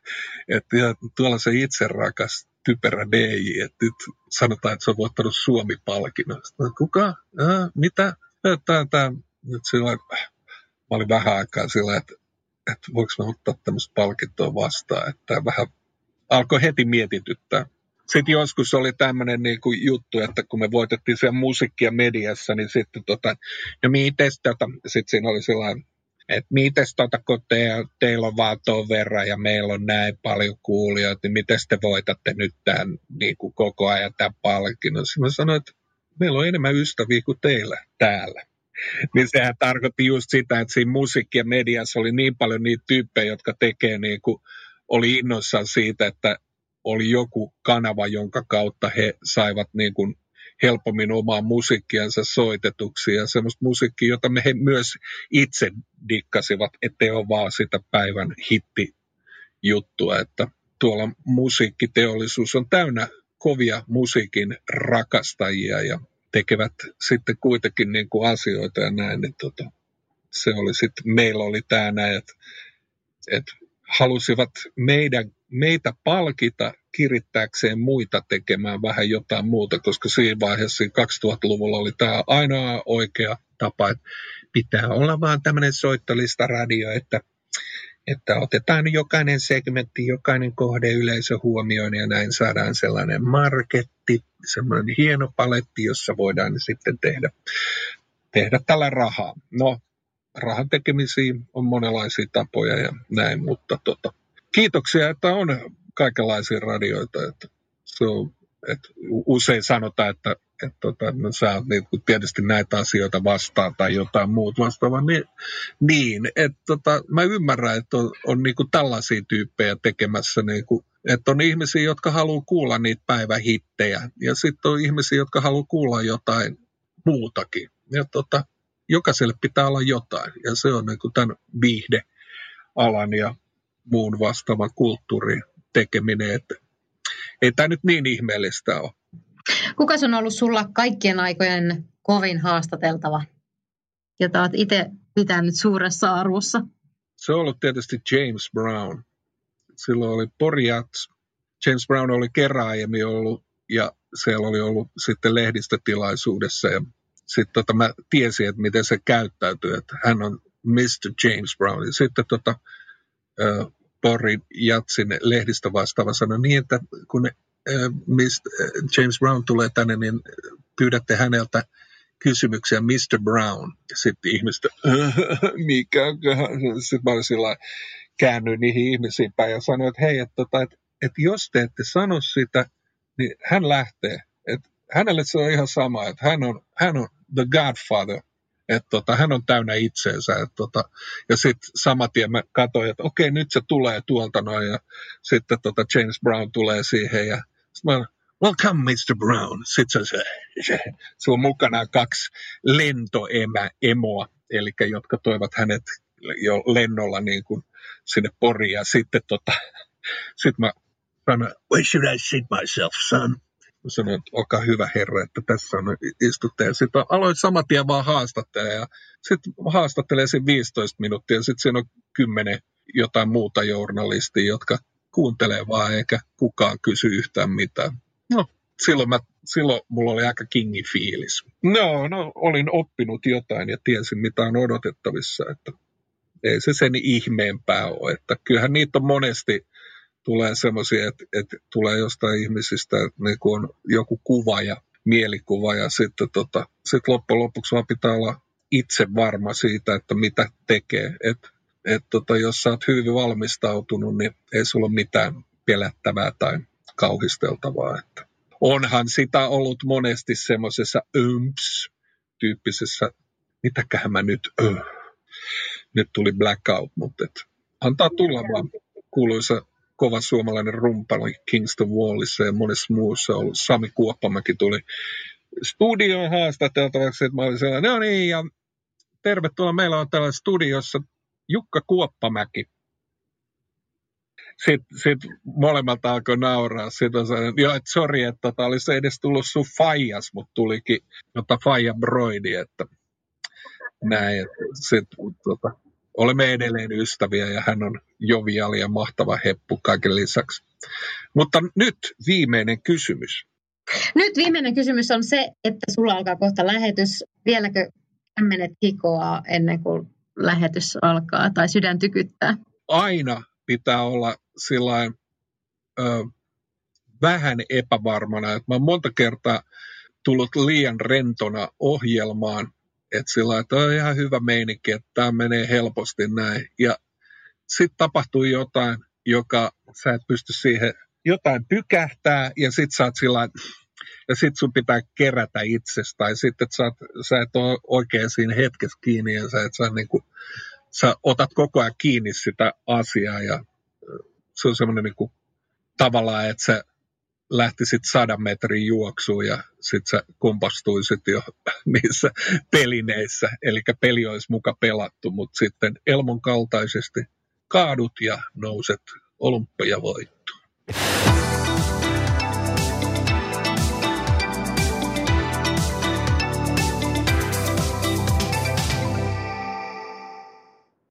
Että tuolla se itse rakas typerä DJ, että nyt sanotaan, että se on voittanut Suomi-palkinnon. Kuka? Äh, mitä? Tämä, tämä, nyt sillä, mä olin vähän aikaa sillä, että, että voiko mä ottaa tämmöistä palkintoa vastaan, että vähän alkoi heti mietityttää. Sitten joskus oli tämmöinen niin kuin juttu, että kun me voitettiin siellä musiikkia mediassa, niin sitten tota, no mites tota, sitten siinä oli sellainen että mites tota, kun te, teillä on vaan tuon verran ja meillä on näin paljon kuulijoita, niin miten te voitatte nyt tämän niin kuin koko ajan tämän palkinnon? Sitten mä sanoin, että meillä on enemmän ystäviä kuin teillä täällä. Niin sehän tarkoitti just sitä, että siinä musiikki- ja mediassa oli niin paljon niitä tyyppejä, jotka tekee niin kuin, oli innoissaan siitä, että oli joku kanava, jonka kautta he saivat niin kuin helpommin omaa musiikkiansa soitetuksi ja semmoista musiikkia, jota me he myös itse dikkasivat, ettei ole vaan sitä päivän hittijuttua, että tuolla musiikkiteollisuus on täynnä kovia musiikin rakastajia ja tekevät sitten kuitenkin niin kuin asioita ja näin, niin tota, se oli sitten, meillä oli tämä näin, että, että halusivat meidän, meitä palkita kirittääkseen muita tekemään vähän jotain muuta, koska siinä vaiheessa 2000-luvulla oli tämä ainoa oikea tapa, että pitää olla vaan tämmöinen soittolista radio, että, että otetaan jokainen segmentti, jokainen kohde yleisö huomioon ja näin saadaan sellainen marketti, semmoinen hieno paletti, jossa voidaan sitten tehdä, tehdä tällä rahaa. No, rahan tekemisiin on monenlaisia tapoja ja näin, mutta tota, kiitoksia, että on kaikenlaisia radioita. Että se on, että usein sanotaan, että, että tota, no, sä oot niin, tietysti näitä asioita vastaan tai jotain muuta vastaavaa. Niin, niin että tota, mä ymmärrän, että on, on niin kuin tällaisia tyyppejä tekemässä, niin kuin, että on ihmisiä, jotka haluaa kuulla niitä päivähittejä ja sitten on ihmisiä, jotka haluaa kuulla jotain muutakin. Ja tota, jokaiselle pitää olla jotain ja se on niin kuin tämän viihdealan ja muun vastaavan kulttuurin tekeminen. Että ei tämä nyt niin ihmeellistä ole. Kuka on ollut sulla kaikkien aikojen kovin haastateltava, jota olet itse pitänyt suuressa arvossa? Se on ollut tietysti James Brown. Silloin oli Porjat. James Brown oli kerran aiemmin ollut ja siellä oli ollut sitten lehdistötilaisuudessa ja sitten tota, mä tiesin, että miten se käyttäytyy, että hän on Mr. James Brown. Sitten tota, Porin Jatsin lehdistä vastaava sanoi niin, että kun mistä James Brown tulee tänne, niin pyydätte häneltä kysymyksiä Mr. Brown. Sitten ihmiset, mikä Sitten mä sillä käännyin niihin ihmisiin päin ja sanoin, että hei, että, tota, että, että jos te ette sano sitä, niin hän lähtee. Että hänelle se on ihan sama, että hän on, hän on the godfather että tota, hän on täynnä itseensä. Et tota, ja sitten saman tien mä katsoin, että okei, nyt se tulee tuolta noin. Ja sitten tota James Brown tulee siihen ja mä welcome Mr. Brown. Sitten se, se, se on mukana kaksi lentoemä, emoa, eli jotka toivat hänet jo lennolla niin kuin sinne Poriin. Ja sitten tota, sit mä sanoin, where should I sit myself, son? Sanoin, että olkaa hyvä herra, että tässä on istutte. Ja sitten aloin saman tien vaan haastattelemaan. Ja sitten haastattelee sen 15 minuuttia. Ja sitten siinä on kymmenen jotain muuta journalistia, jotka kuuntelee vaan eikä kukaan kysy yhtään mitään. No, silloin mä silloin mulla oli aika kingi fiilis. No, no, olin oppinut jotain ja tiesin mitä on odotettavissa, että ei se sen ihmeempää ole. Että kyllähän niitä on monesti tulee semmoisia, että, että tulee jostain ihmisistä, että niin on joku kuva ja mielikuva ja sitten tota, sit loppujen lopuksi vaan pitää olla itse varma siitä, että mitä tekee. Et, et tota, jos sä oot hyvin valmistautunut, niin ei sulla ole mitään pelättävää tai kauhisteltavaa. Että onhan sitä ollut monesti semmoisessa ymps-tyyppisessä, mitäköhän mä nyt, öh. nyt tuli blackout, mutta et, antaa tulla vaan kuuluisa kova suomalainen rumpali Kingston Wallissa ja monessa muussa ollut. Sami Kuoppamäki tuli studioon haastateltavaksi, että mä olin sellainen, no niin, ja tervetuloa, meillä on täällä studiossa Jukka Kuoppamäki. Sitten sit molemmat alkoi nauraa. Sitten on sellainen, joo, että sori, että tota, olisi edes tullut sun faijas, mutta tulikin tota, faija broidi, että näin. Sitten tota, olemme edelleen ystäviä ja hän on joviali ja mahtava heppu kaiken lisäksi. Mutta nyt viimeinen kysymys. Nyt viimeinen kysymys on se, että sulla alkaa kohta lähetys. Vieläkö kämmenet hikoaa ennen kuin lähetys alkaa tai sydän tykyttää? Aina pitää olla sillain, ö, vähän epävarmana. Että mä oon monta kertaa tullut liian rentona ohjelmaan, että sillä että on ihan hyvä meininki, että tämä menee helposti näin. Ja sitten tapahtuu jotain, joka sä et pysty siihen, jotain pykähtää ja sitten sä oot sillä ja sitten sun pitää kerätä itsestä, tai sitten sä, sä et ole oikein siinä hetkessä kiinni, ja sä, et sä, niin kuin, sä otat koko ajan kiinni sitä asiaa, ja se on semmoinen niin tavallaan, että sä lähtisit sadan metrin juoksuun ja sitten sä kompastuisit jo niissä pelineissä. Eli peli olisi muka pelattu, mutta sitten Elmon kaltaisesti kaadut ja nouset olympia voittoon.